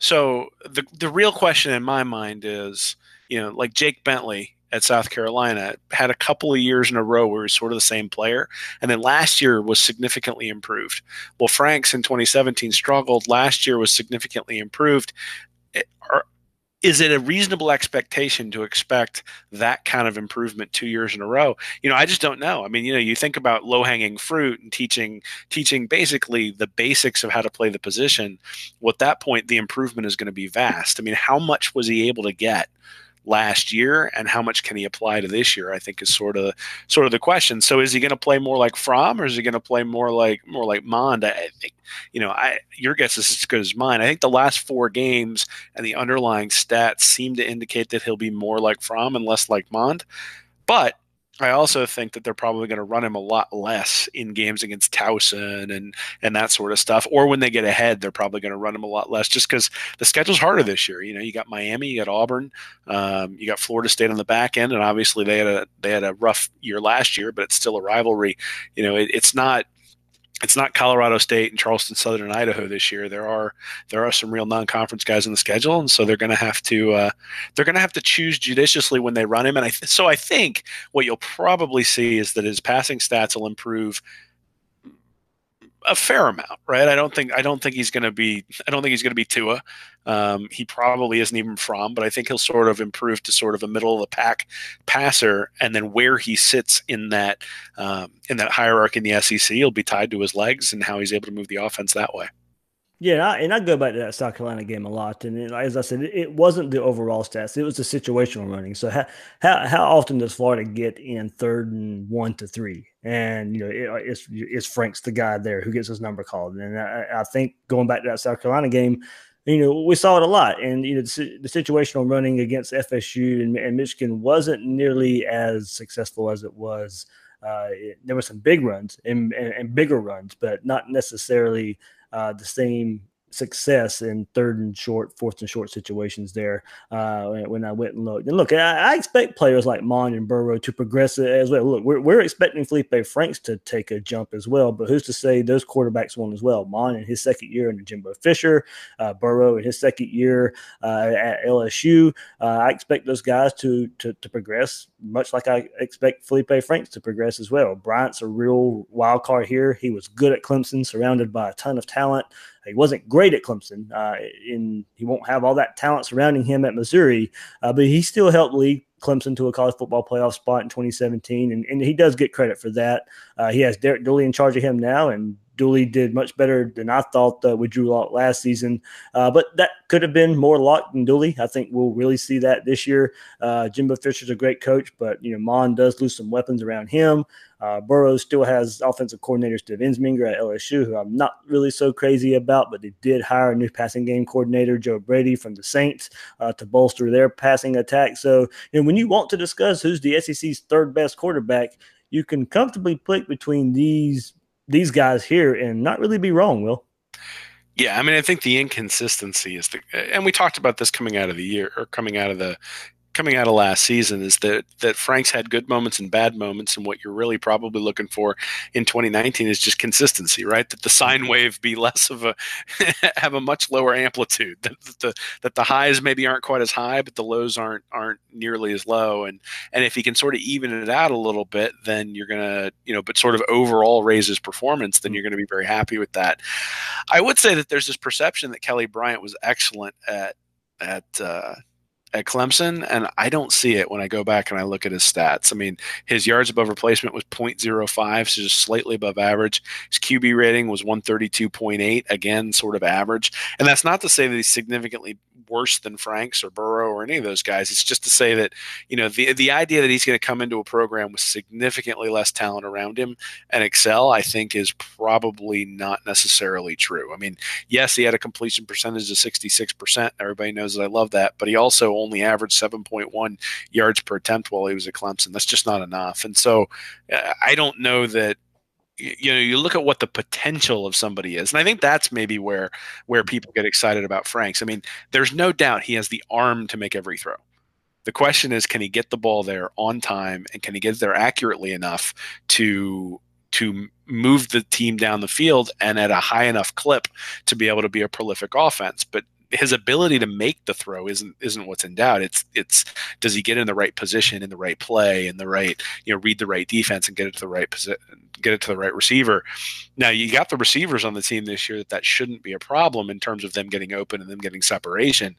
so the the real question in my mind is, you know, like Jake Bentley at South Carolina had a couple of years in a row where he was sort of the same player, and then last year was significantly improved. Well, Franks in 2017 struggled. Last year was significantly improved. Eh, are, is it a reasonable expectation to expect that kind of improvement two years in a row? You know i just don't know. I mean you know you think about low hanging fruit and teaching teaching basically the basics of how to play the position. Well at that point the improvement is going to be vast. I mean how much was he able to get last year and how much can he apply to this year i think is sort of sort of the question. So is he going to play more like Fromm or is he going to play more like more like Mond? I think you know i your guess is as good as mine. I think the last four games and the underlying stats seem to indicate that he'll be more like Fromm and less like Mond. But I also think that they're probably going to run him a lot less in games against Towson and and that sort of stuff. Or when they get ahead, they're probably going to run him a lot less, just because the schedule's harder this year. You know, you got Miami, you got Auburn, um, you got Florida State on the back end, and obviously they had a they had a rough year last year, but it's still a rivalry. You know, it, it's not it's not Colorado State and Charleston Southern and Idaho this year. There are there are some real non-conference guys in the schedule, and so they're going to have to uh, they're going to have to choose judiciously when they run him. And I th- so I think what you'll probably see is that his passing stats will improve a fair amount, right? I don't think I don't think he's going to be I don't think he's going to be Tua. Um, he probably isn't even Fromm, but I think he'll sort of improve to sort of a middle of the pack passer, and then where he sits in that um, in that hierarchy in the SEC will be tied to his legs and how he's able to move the offense that way. Yeah, and I, go back to that South Carolina game a lot, and as I said, it, wasn't the overall stats; it was the situational running. So how how, how often does Florida get in third and one to three? And you know, it, it's it's Frank's the guy there who gets his number called, and I, I think going back to that South Carolina game, you know, we saw it a lot. And, you know, the, the situational running against FSU and, and, Michigan wasn't nearly as successful as it was. Uh, it, there were some big runs and, and, and, bigger runs, but not necessarily uh, the same success in third and short, fourth and short situations there uh, when I went and looked. And look, I, I, expect players like Mond and Burrow to progress as well. Look, we're, we're expecting Felipe Franks to take a jump as well, but who's to say those quarterbacks won't as well? Mond in his second year and Jimbo Fisher, uh, Burrow in his second year uh, at LSU. Uh, I expect those guys to, to, to progress much like I expect Felipe Franks to progress as well. Bryant's a real wild card here. He was good at Clemson, surrounded by a ton of talent. He wasn't great at Clemson, uh, in he won't have all that talent surrounding him at Missouri, uh, but he still helped lead Clemson to a college football playoff spot in 2017, and, and he does get credit for that. Uh, he has Derek Dooley in charge of him now, and Dooley did much better than I thought uh, with Drew last season. Uh, but that could have been more Lock than Dooley. I think we'll really see that this year. Uh, Jimbo Fisher's a great coach, but you know Mond does lose some weapons around him. Uh, still has offensive coordinator Steve Ensminger at LSU, who I'm not really so crazy about, but they did hire a new passing game coordinator, Joe Brady from the Saints, uh, to bolster their passing attack. So, you know, when you want to discuss who's the SEC's third best quarterback, you can comfortably pick between these these guys here and not really be wrong, Will. Yeah, I mean, I think the inconsistency is the, and we talked about this coming out of the year or coming out of the coming out of last season is that that Frank's had good moments and bad moments, and what you're really probably looking for in 2019 is just consistency, right? That the sine mm-hmm. wave be *laughs* less of a have a much lower amplitude. That, the that the highs maybe aren't quite as high, but the lows aren't aren't nearly as low. And and if he can sort of even it out a little bit, then you're gonna you know, but sort of overall raise his performance, then mm-hmm. you're gonna be very happy with that. I would say that there's this perception that Kelly Bryant was excellent at at uh, at Clemson, and I don't see it when I go back and I look at his stats. I mean, his yards above replacement was 0.05, so just slightly above average. His QB rating was 132.8, again, sort of average. And that's not to say that he's significantly worse than Franks or Burrow or any of those guys. It's just to say that, you know, the the idea that he's going to come into a program with significantly less talent around him and excel, I think, is probably not necessarily true. I mean, yes, he had a completion percentage of 66%. Everybody knows that I love that, but he also only averaged 7.1 yards per attempt while he was at Clemson. That's just not enough. And so uh, I don't know that you know you look at what the potential of somebody is and i think that's maybe where where people get excited about franks. I mean there's no doubt he has the arm to make every throw. The question is can he get the ball there on time and can he get there accurately enough to to move the team down the field and at a high enough clip to be able to be a prolific offense? But his ability to make the throw isn't isn't what's in doubt. It's it's does he get in the right position in the right play in the right you know read the right defense and get it to the right position get it to the right receiver. Now you got the receivers on the team this year that that shouldn't be a problem in terms of them getting open and them getting separation.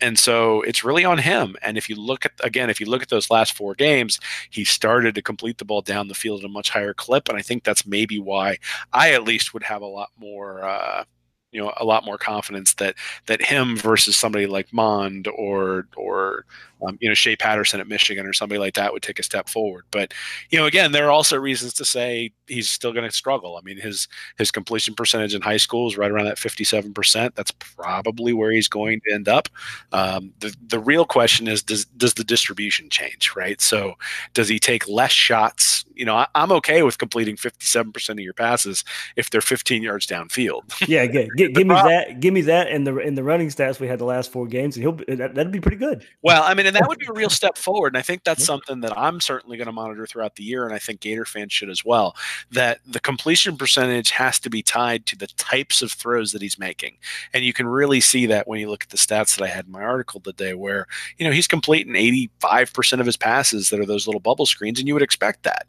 And so it's really on him. And if you look at again, if you look at those last four games, he started to complete the ball down the field at a much higher clip. And I think that's maybe why I at least would have a lot more uh, you know a lot more confidence that that him versus somebody like Mond or or um, you know Shea Patterson at Michigan or somebody like that would take a step forward. But you know again, there are also reasons to say he's still going to struggle. I mean his his completion percentage in high school is right around that fifty seven percent. That's probably where he's going to end up. Um, the the real question is does does the distribution change? Right. So does he take less shots? You know I, am okay with completing fifty seven percent of your passes if they're fifteen yards downfield. *laughs* yeah, get, get, give me that. Give me that in the in the running stats we had the last four games, and he'll that, that'd be pretty good. Well, I mean, and that would be a real step forward. And I think that's something that I'm certainly going to monitor throughout the year, and I think Gator fans should as well. That the completion percentage has to be tied to the types of throws that he's making, and you can really see that when you look at the stats that I had in my article today, where you know he's completing 85% of his passes that are those little bubble screens, and you would expect that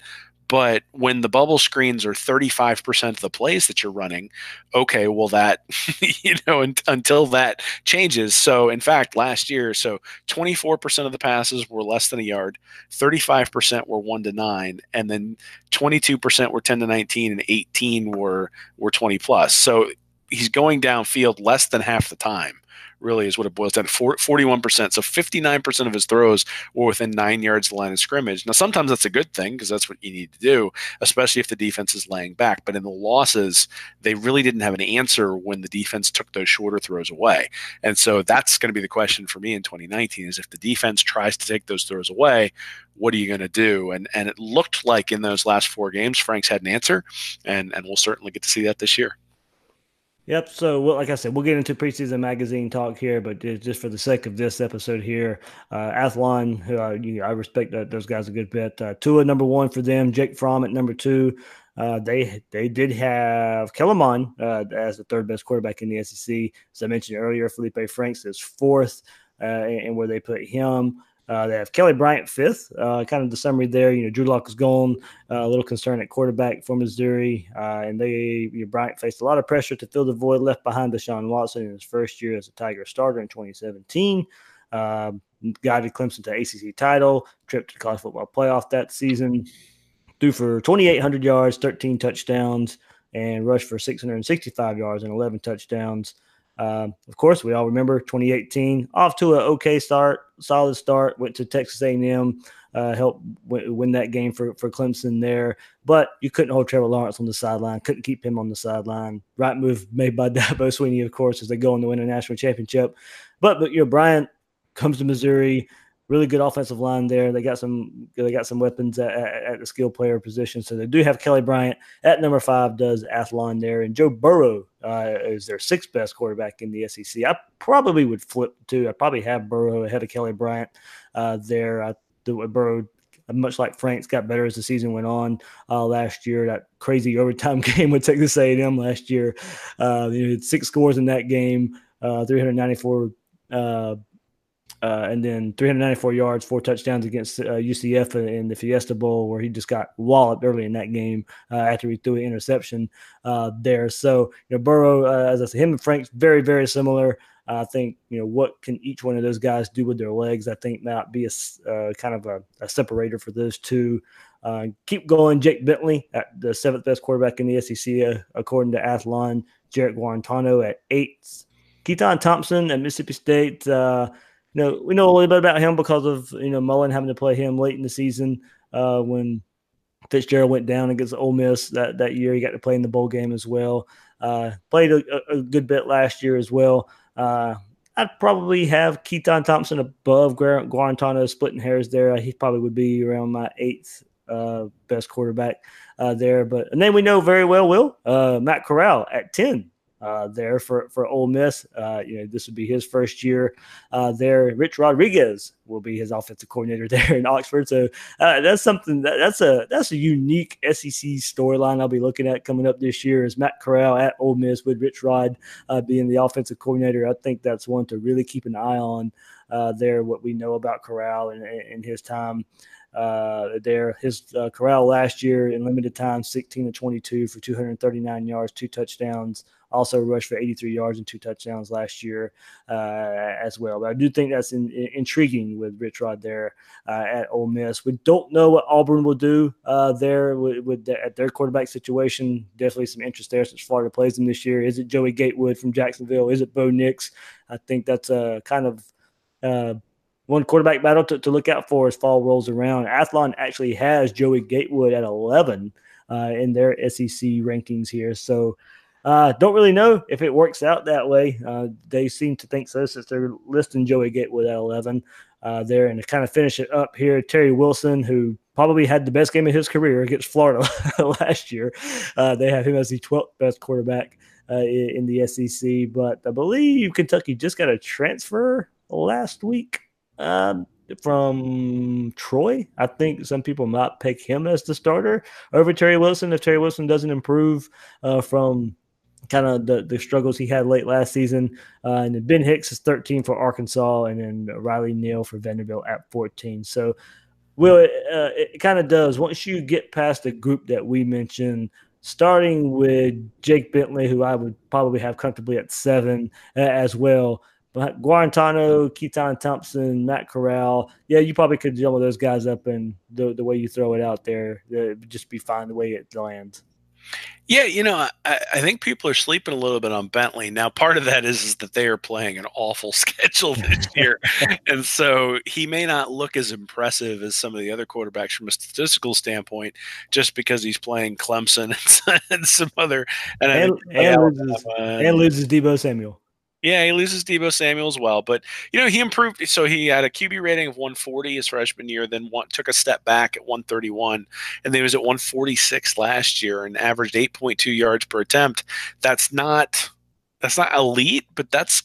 but when the bubble screens are 35% of the plays that you're running, okay, well, that, *laughs* you know, un- until that changes. So, in fact, last year, so 24% of the passes were less than a yard, 35% were one to nine, and then 22% were 10 to 19, and 18 were, were 20 plus. So, he's going downfield less than half the time really is what it boils down to 41%. So 59% of his throws were within nine yards of the line of scrimmage. Now, sometimes that's a good thing because that's what you need to do, especially if the defense is laying back. But in the losses, they really didn't have an answer when the defense took those shorter throws away. And so that's going to be the question for me in 2019 is if the defense tries to take those throws away, what are you going to do? And and it looked like in those last four games, Franks had an answer, and and we'll certainly get to see that this year. Yep. So, well, like I said, we'll get into preseason magazine talk here, but just for the sake of this episode here, uh, Athlon, who I, you I respect that, those guys a good bit. Uh, Tua number one for them, Jake Fromm at number two. Uh, they they did have Kellen Mond uh, as the third best quarterback in the SEC. As I mentioned earlier, Felipe Franks is fourth, uh, and where they put him. Uh, they have Kelly Bryant fifth. Uh, kind of the summary there. You know, Drew Lock is gone. Uh, a little concern at quarterback for Missouri, uh, and they you know, Bryant faced a lot of pressure to fill the void left behind Deshaun Watson in his first year as a Tiger starter in 2017. Uh, guided Clemson to ACC title, trip to the college football playoff that season. Threw for 2,800 yards, 13 touchdowns, and rushed for 665 yards and 11 touchdowns. Um, of course, we all remember 2018 off to an okay start, solid start. Went to Texas A&M, uh, helped w- win that game for for Clemson there. But you couldn't hold Trevor Lawrence on the sideline. Couldn't keep him on the sideline. Right move made by *laughs* Dabo Swinney, of course, as they go on to win a national championship. But but you know Bryant comes to Missouri really good offensive line there. They got some they got some weapons at, at, at, the skill player position. So they do have Kelly Bryant at number five. Does Athlon there and Joe Burrow uh, is their sixth best quarterback in the SEC. I probably would flip too. I probably have Burrow ahead of Kelly Bryant uh, there. I do Burrow. Much like Franks got better as the season went on uh, last year. That crazy *laughs* overtime game with Texas A&M last year. Uh, you know, six scores in that game, uh, 394 uh, and then 394 yards, four touchdowns against uh, UCF in the Fiesta Bowl, where he just got walloped early in that game uh, after he threw an interception uh, there. So, you know, Burrow, uh, as I said, him and Frank's very, very similar. I think, you know, what can each one of those guys do with their legs? I think might be a uh, kind of a, a, separator for those two. keep going. Jake Bentley, at the seventh best quarterback in the SEC, according to Athlon. Jarrett Guarantano at eighth. Keytaon Thompson at Mississippi State you know, we know a little bit about him because of you know Mullen having to play him late in the season uh, when Fitzgerald went down against Ole Miss that that year. He got to play in the bowl game as well. Uh, played a, a, good bit last year as well. Uh, I'd probably have Keytaon Thompson above Guarantano, splitting hairs there. He probably would be around my eighth uh, best quarterback uh, there. But and then we know very well, Will uh, Matt Corral at ten uh, there for for Ole Miss. Uh, you know, this would be his first year uh, there. Rich Rodriguez will be his offensive coordinator *laughs* there in Oxford. So uh, that's something that, that's a that's a unique SEC storyline I'll be looking at coming up this year. Is Matt Corral at Ole Miss with Rich Rod uh, being the offensive coordinator? I think that's one to really keep an eye on uh, there. What we know about Corral and, and his time uh, there. His uh, Corral last year in limited time, 16 to 22 for 239 yards, two touchdowns. Also rushed for 83 yards and two touchdowns last year uh, as well. But I do think that's in, in, intriguing with Rich Rod there uh, at Ole Miss. We don't know what Auburn will do uh, there with, with the, at their quarterback situation. Definitely some interest there since Florida plays them this year. Is it Joey Gatewood from Jacksonville? Is it Bo Nix? I think that's a kind of uh, one quarterback battle to, to look out for as fall rolls around. Athlon actually has Joey Gatewood at 11 uh, in their SEC rankings here. So uh, don't really know if it works out that way. Uh, they seem to think so since they're listing Joey Gatewood at 11 uh, there. And to kind of finish it up here, Terry Wilson, who probably had the best game of his career against Florida *laughs* last year, uh, they have him as the 12th best quarterback uh, in the SEC. But I believe Kentucky just got a transfer last week um, from Troy. I think some people might pick him as the starter over Terry Wilson if Terry Wilson doesn't improve uh, from kind of the, the struggles he had late last season. Uh, and then Ben Hicks is 13 for Arkansas, and then Riley Neal for Vanderbilt at 14. So, Will, it, uh, it kind of does. Once you get past the group that we mentioned, starting with Jake Bentley, who I would probably have comfortably at seven uh, as well, but Guarantano, Keytaon Thompson, Matt Corral, yeah, you probably could jumble those guys up, and the the way you throw it out there, would just be fine the way it lands. Yeah, you know, I, I think people are sleeping a little bit on Bentley. Now, part of that is, is that they are playing an awful *laughs* schedule this *laughs* year. and so he may not look as impressive as some of the other quarterbacks from a statistical standpoint just because he's playing Clemson and, *laughs* and some other. And, and, uh, and, loses, and loses Deebo Samuel. Yeah, he loses Deebo Samuel as well, but you know he improved. So he had a QB rating of 140 his freshman year, then one, took a step back at 131, and then he was at 146 last year and averaged 8.2 yards per attempt. That's not that's not elite, but that's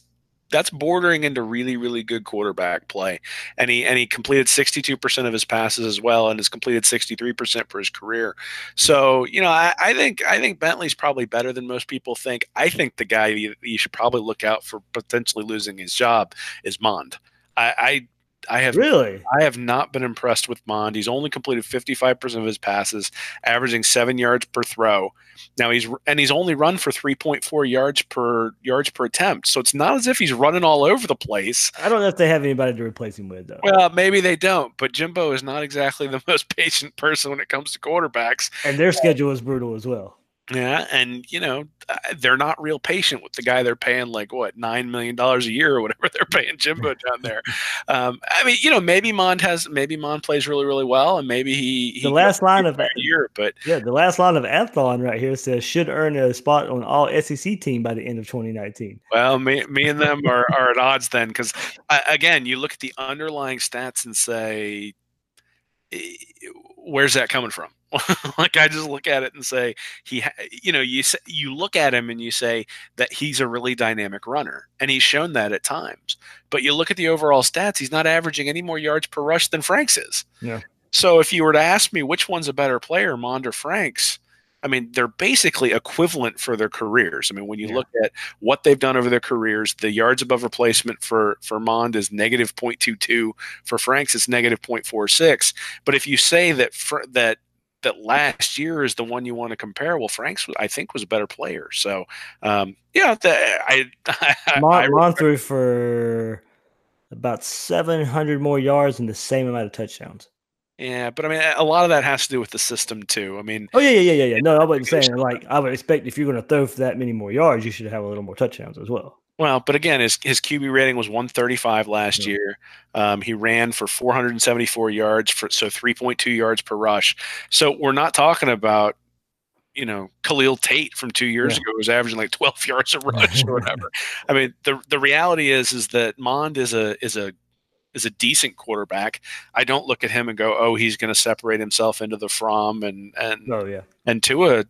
that's bordering into really really good quarterback play. And he and he completed 62% of his passes as well and has completed 63% for his career. So you know I, I, think i think bentley's probably better than most people think. I think the guy you, you should probably look out for potentially losing his job is mond. I, I I have really, I have not been impressed with Mond. He's only completed 55% of his passes, averaging seven yards per throw. Now he's and he's only run for 3.4 yards per yards per attempt. So it's not as if he's running all over the place. I don't know if they have anybody to replace him with though. Well, maybe they don't, but Jimbo is not exactly the *laughs* most patient person when it comes to quarterbacks. And their uh, schedule is brutal as well. Yeah, and you know they're not real patient with the guy they're paying like what nine million dollars a year or whatever *laughs* they're paying Jimbo down *laughs* there. Um, I mean, you know, maybe Mond has maybe Mond plays really really well, and maybe he, he the last line of that year, but yeah, the last line of Athlon right here says should earn a spot on all SEC team by the end of 2019. Well, me me and them are are at odds then because again, you look at the underlying stats and say, where's that coming from? *laughs* like I just look at it and say he, you know, you you look at him and you say that he's a really dynamic runner, and he's shown that at times. But you look at the overall stats; he's not averaging any more yards per rush than Franks is. Yeah. So if you were to ask me which one's a better player, Mond or Franks, I mean, they're basically equivalent for their careers. I mean, when you yeah. look at what they've done over their careers, the yards above replacement for for Mond is negative 0.22. For Franks, it's negative 0.46. But if you say that for, that that last year is the one you want to compare. Well, Franks, I think, was a better player. So, um, yeah, the, I, *laughs* I, Mon, Mon threw for about 700 more yards and the same amount of touchdowns. Yeah, but I mean, a lot of that has to do with the system too. I mean, oh yeah, yeah, yeah, yeah. No, I wasn't saying like I would expect if you're going to throw for that many more yards, you should have a little more touchdowns as well. Well, but again, his his QB rating was 135 last yeah. year. Um, he ran for 474 yards, for so 3.2 yards per rush. So we're not talking about you know Khalil Tate from two years yeah. ago was averaging like 12 *laughs* yards a *laughs* rush or whatever. I mean, the the reality is is that Mond is a is a is a decent quarterback. I don't look at him and go, "Oh, he's going to separate himself into the Fromm and and oh yeah and Tua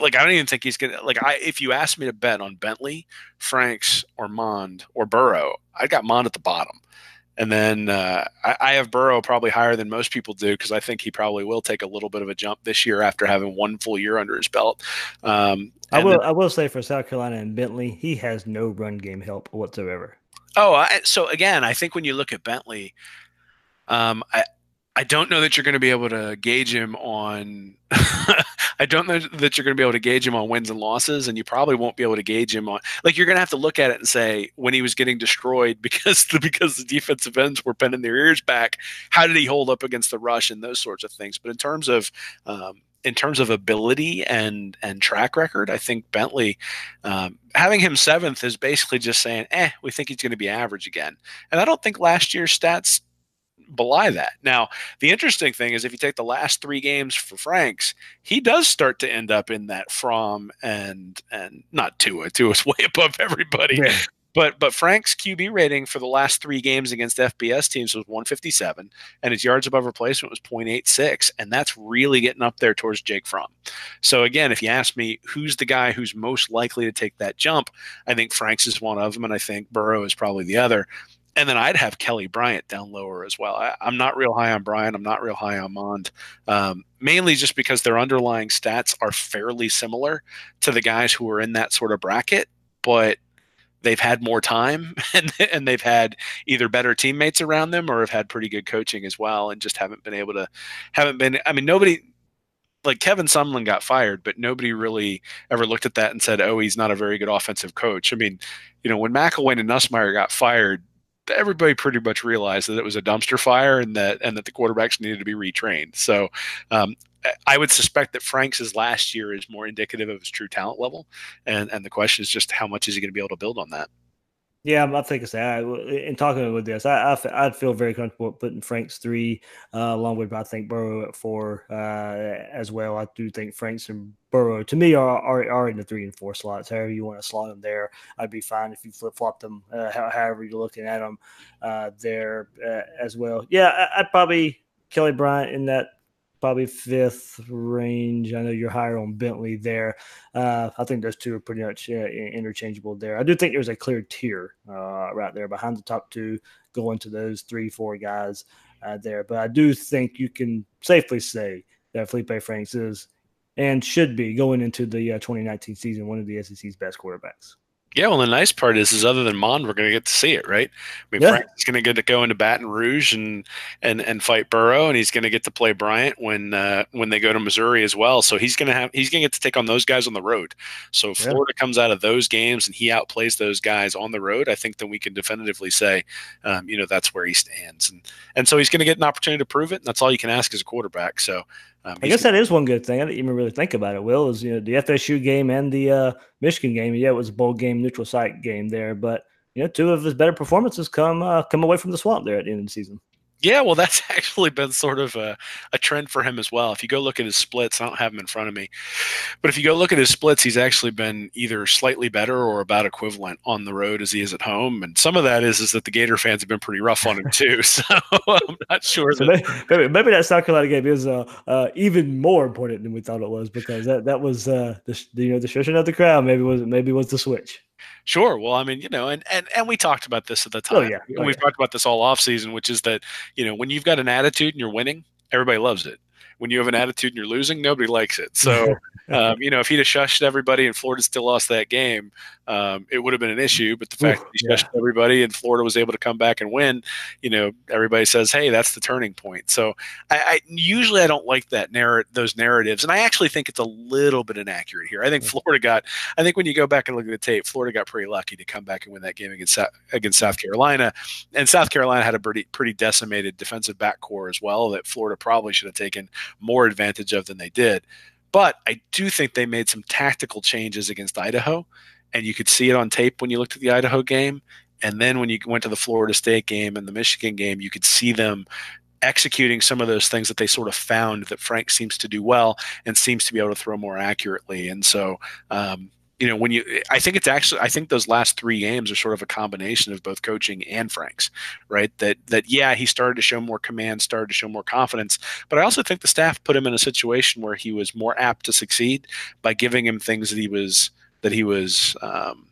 like I don't even think he's gonna like I if you asked me to bet on Bentley, Franks, or Mond or Burrow, I got Mond at the bottom. And then uh, I, I, have Burrow probably higher than most people do because I think he probably will take a little bit of a jump this year after having one full year under his belt. Um, I will. Then, I will say for South Carolina and Bentley, he has no run game help whatsoever. Oh, I, so again, I think when you look at Bentley, um, I, I don't know that you're going to be able to gauge him on. *laughs* I don't know that you're going to be able to gauge him on wins and losses, and you probably won't be able to gauge him on. Like you're going to have to look at it and say when he was getting destroyed *laughs* because the because the defensive ends were bending their ears back. How did he hold up against the rush and those sorts of things? But in terms of um, in terms of ability and and track record, I think Bentley um, having him seventh is basically just saying, "eh, we think he's going to be average again." And I don't think last year's stats belie that. Now, the interesting thing is if you take the last three games for Franks, he does start to end up in that Fromm and and not Tua. Tua's *laughs* way above everybody. Yeah. But but Frank's QB rating for the last three games against FBS teams was 157, and his yards above replacement was 0.86, and that's really getting up there towards Jake Fromm. So again, if you ask me who's the guy who's most likely to take that jump, I think Franks is one of them, and I think Burrow is probably the other and then I'd have Kelly Bryant down lower as well. I, am not real high on Bryant. I'm not real high on Mond, um, mainly just because their underlying stats are fairly similar to the guys who are in that sort of bracket, but they've had more time *laughs* and, and they've had either better teammates around them or have had pretty good coaching as well, and just haven't been able to haven't been. I mean, nobody like Kevin Sumlin got fired, but nobody really ever looked at that and said, "Oh, he's not a very good offensive coach." I mean, you know, when McElwain and Nussmeier got fired, everybody pretty much realized that it was a dumpster fire and that and that the quarterbacks needed to be retrained. So um, I would suspect that Frank's last year is more indicative of his true talent level, and and the question is just how much is he going to be able to build on that. Yeah, I think it's that. In talking with this, I, I would feel very comfortable putting Frank's three uh, along with I think Burrow at four uh, as well. I do think Frank's and Burrow to me are, are, are in the three and four slots. However you want to slot them there, I'd be fine if you flip flop them. Uh, however you're looking at them uh, there uh, as well. Yeah, I, I'd probably Kelly Bryant in that probably fifth range. I know you're higher on Bentley there. Uh, I think those two are pretty much uh, interchangeable there. I do think there's a clear tier uh, right there behind the top two, going to those three, four guys uh, there. But I do think you can safely say that Felipe Franks is and should be going into the uh, 2019 season one of the SEC's best quarterbacks. Yeah, well, the nice part is, is other than Mond, we're going to get to see it, right? I mean, yeah. Frank's going to get to go into Baton Rouge and and and fight Burrow, and he's going to get to play Bryant when uh, when they go to Missouri as well. So he's going to have he's going to get to take on those guys on the road. So if yeah. Florida comes out of those games and he outplays those guys on the road, I think that we can definitively say, um, you know, that's where he stands, and and so he's going to get an opportunity to prove it. And that's all you can ask as a quarterback. So um, I guess that is one good thing. I didn't even really think about it. Will is you know the FSU game and the uh, Michigan game. Yeah, it was a bowl game, neutral site game there, but you know two of his better performances come uh, come away from the swamp there at the end of the season. Yeah, well, *laughs* that's actually been sort of a, a trend for him as well. If you go look at his splits, I don't have them in front of me, but if you go look at his splits, he's actually been either slightly better or about equivalent on the road as he is at home. And some of that is is that the Gator fans have been pretty rough on him too. *laughs* So *laughs* I'm not sure. So that, maybe, maybe, that South Carolina game is uh, uh, even more important than we thought it was because that that was uh, the you know the shushing of the crowd. Maybe was maybe was the switch. Sure. Well, I mean, you know, and and and we talked about this at the oh, time. Oh, yeah. Oh, we've yeah. talked about this all off season, which is that you know when you've got an attitude and you're winning, everybody loves it. When you have an attitude and you're losing, nobody likes it. So *laughs* um, you know, if he'd have shushed everybody and Florida still lost that game, um, it would have been an issue. But the fact Ooh, that he shushed yeah. everybody and Florida was able to come back and win, you know, everybody says, "Hey, that's the turning point." So I, I usually I don't like that narrative, those narratives, and I actually think it's a little bit inaccurate here. I think Florida got, I think when you go back and look at the tape, Florida got pretty lucky to come back and win that game against against South Carolina, and South Carolina had a pretty pretty decimated defensive back core as well that Florida probably should have taken more advantage of than they did. But I do think they made some tactical changes against Idaho, and you could see it on tape when you looked at the Idaho game. And then when you went to the Florida State game and the Michigan game, you could see them executing some of those things that they sort of found that Frank seems to do well and seems to be able to throw more accurately. And so, um, you know, when you, I think it's actually, I think those last three games are sort of a combination of both coaching and Frank's, right? That, that, yeah, he started to show more command, started to show more confidence, but I also think the staff put him in a situation where he was more apt to succeed by giving him things that he was, that he was, um,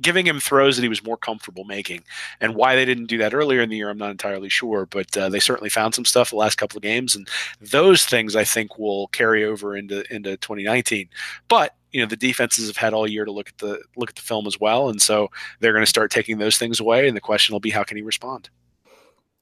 giving him throws that he was more comfortable making. And why they didn't do that earlier in the year, I'm not entirely sure, but uh, they certainly found some stuff the last couple of games, and those things I think will carry over into into 2019. But you know the defenses have had all year to look at the look at the film as well, and so they're going to start taking those things away. And the question will be, how can he respond?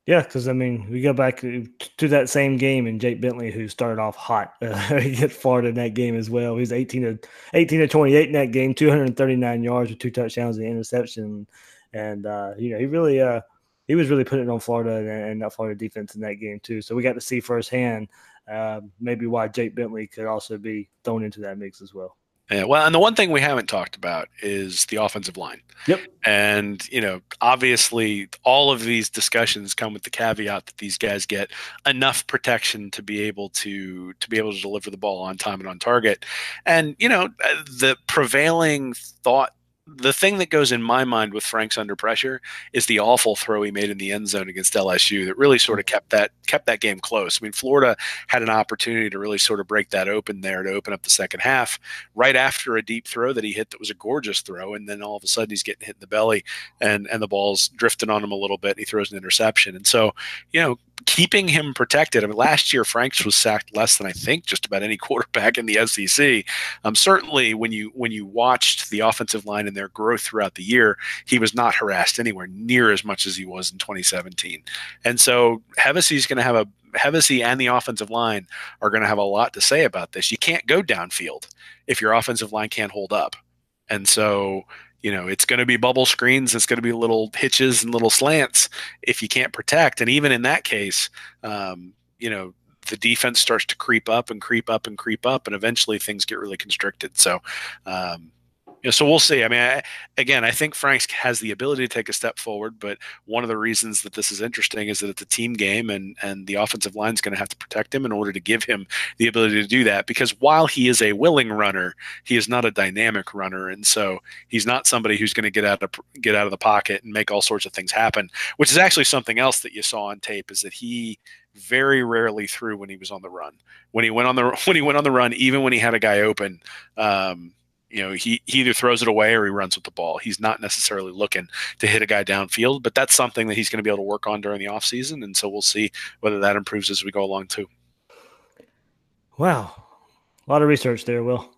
Yeah, because I mean, we go back to that same game, and Jake Bentley, who started off hot, *laughs* uh, he get Florida in that game as well. He's 18 to 18 to 28 in that game, 239 yards with two touchdowns and interception, and uh, you know he really uh, he was really putting it on Florida and, and that Florida defense in that game too. So we got to see firsthand uh, maybe why Jake Bentley could also be thrown into that mix as well. Yeah, well, and the one thing we haven't talked about is the offensive line. Yep. And you know, obviously, all of these discussions come with the caveat that these guys get enough protection to be able to to be able to deliver the ball on time and on target. And you know, the prevailing thought the thing that goes in my mind with Frank's under pressure is the awful throw he made in the end zone against LSU that really sort of kept that kept that game close. I mean, Florida had an opportunity to really sort of break that open there to open up the second half right after a deep throw that he hit that was a gorgeous throw, and then all of a sudden he's getting hit in the belly and and the ball's drifting on him a little bit. And he throws an interception, and so you know keeping him protected. I mean, last year Franks was sacked less than I think just about any *laughs* quarterback in the SEC. Um, certainly, when you when you watched the offensive line and their growth throughout the year, he was not harassed anywhere near as much as he was in 2017. And so Hevesy is going to have a Hevesy and the offensive line are going to have a lot to say about this. You can't go downfield if your offensive line can't hold up. And so you know it's going to be bubble screens it's going to be little hitches and little slants if you can't protect and even in that case um, you know the defense starts to creep up and creep up and creep up, and eventually things get really constricted. So, um, yeah, so we'll see. I mean, I, again, I think Franks has the ability to take a step forward, but one of the reasons that this is interesting is that it's a team game, and and the offensive line is going to have to protect him in order to give him the ability to do that. Because while he is a willing runner, he is not a dynamic runner, and so he's not somebody who's going to get out of get out of the pocket and make all sorts of things happen. Which is actually something else that you saw on tape is that he very rarely threw when he was on the run. When he went on the *laughs* when he went on the run, even when he had a guy open. Um, you know, he, he either throws it away or he runs with the ball. He's not necessarily looking to hit a guy downfield, but that's something that he's going to be able to work on during the offseason. And so we'll see whether that improves as we go along, too. Wow. A lot of research there, Will.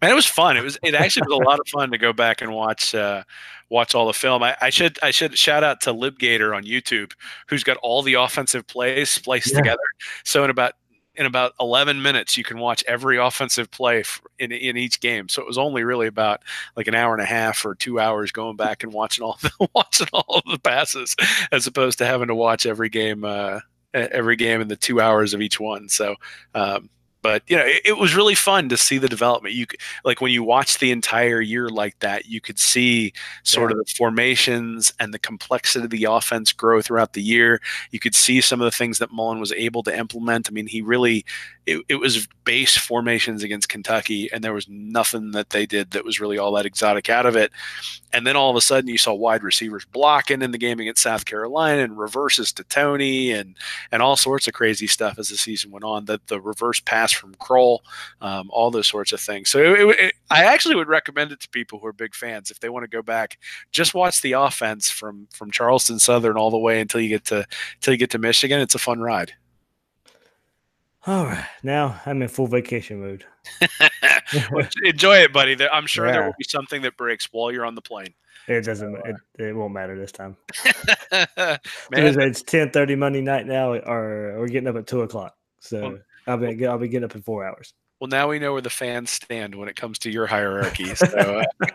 Man, it was fun. It was it actually was a lot of fun to go back and watch uh, watch all the film. I, I, should I should shout out to LibGator on YouTube, who's got all the offensive plays spliced yeah. together. So in about in about 11 minutes you can watch every offensive play in, in each game. So it was only really about like an hour and a half or two hours going back and watching all *laughs* the watching all the passes as opposed to having to watch every game uh, every game in the two hours of each one. So um, but you know it, it, was really fun to see the development. You like when you watch the entire year like that you could see sort yeah. of the formations and the complexity of the offense grow throughout the year. You could see some of the things that mullen was able to implement. I mean he really it, it was base formations against kentucky and there was nothing that they did that was really all that exotic out of it. And then all of a sudden you saw wide receivers blocking in the game against south carolina and reverses to Toney and and all sorts of crazy stuff as the season went on that the reverse pass from Kroll, um, all those sorts of things. So it, it, I actually would recommend it to people who are big fans if they want to go back, just watch the offense from from Charleston Southern all the way until you get to until you get to Michigan. It's a fun ride. All right, now I'm in full vacation mode. *laughs* *laughs* enjoy it, buddy. I'm sure yeah. there will be something that breaks while you're on the plane. It doesn't. It, it won't matter this time. *laughs* Man, it's ten thirty Monday night now, or we're getting up at two o'clock. So well, I'll be I'll be getting up in four hours. Well, now we know where the fans stand when it comes to your hierarchy. *laughs* So, uh,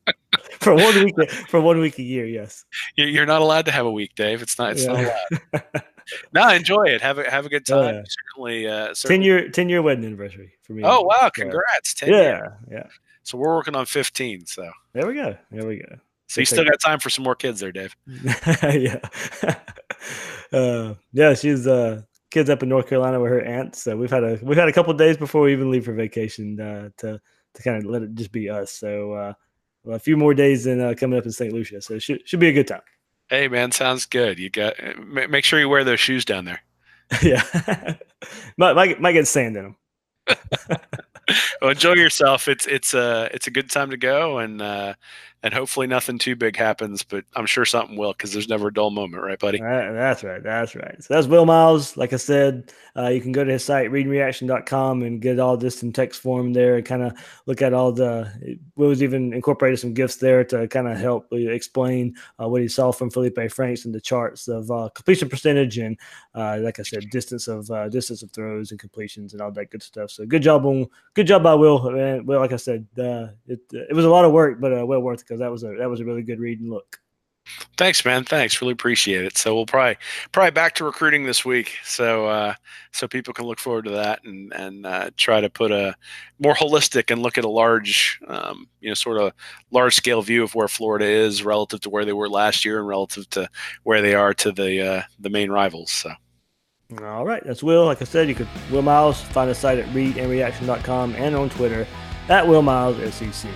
*laughs* for one week, for one week a year, yes. You're not allowed to have a week, Dave. It's not. It's yeah. not allowed. *laughs* no, enjoy it. Have a have a good oh, time. Oh, yeah. Certainly, uh, certainly, ten year ten year wedding anniversary for me. Oh wow! Congrats. 10 yeah, year. yeah. So we're working on fifteen. So there we go. There we go. So you still got time for some more kids there, Dave. yeah. Uh, yeah, she's uh kids up in North Carolina with her aunt. So we've had a we've had a couple days before we even leave for vacation uh, to to kind of let it just be us. So uh, well, a few more days in uh, coming up in St. Lucia. So it should should be a good time. Hey man, sounds good. You got make sure you wear those shoes down there. *laughs* yeah, might, might might get sand in them. *laughs* well, enjoy yourself. It's it's a uh, it's a good time to go, and uh, and hopefully nothing too big happens, but I'm sure something will because there's never a dull moment, right, buddy? that's right. That's right. So that's Will Miles. Like I said, uh, you can go to his site, readreaction.com, and get all this in text form there and kind of look at all the. Will's even incorporated some gifts there to kind of help explain uh, what he saw from Felipe Franks and the charts of uh, completion percentage and, uh, like I said, distance of uh, distance of throws and completions and all that good stuff. So good job on good job by Will. Man, well, like I said, uh, it it was a lot of work, but well worth because that was a that was a really good read and look. Thanks, man. Thanks. Really appreciate it. So we'll probably probably back to recruiting this week. So uh, so people can look forward to that and and uh, try to put a more holistic and look at a large, um, you know, sort of large scale view of where Florida is relative to where they were last year and relative to where they are to the uh, the main rivals. So. All right, that's Will. Like I said, you could Will Miles find the site at readandreaction.com and on Twitter at Will Miles SEC.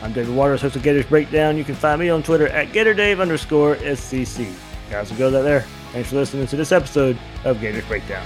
I'm David Waters, host of Gators Breakdown. You can find me on Twitter at GatorDave underscore SCC. Guys, we'll go that there. Thanks for listening to this episode of Gators Breakdown.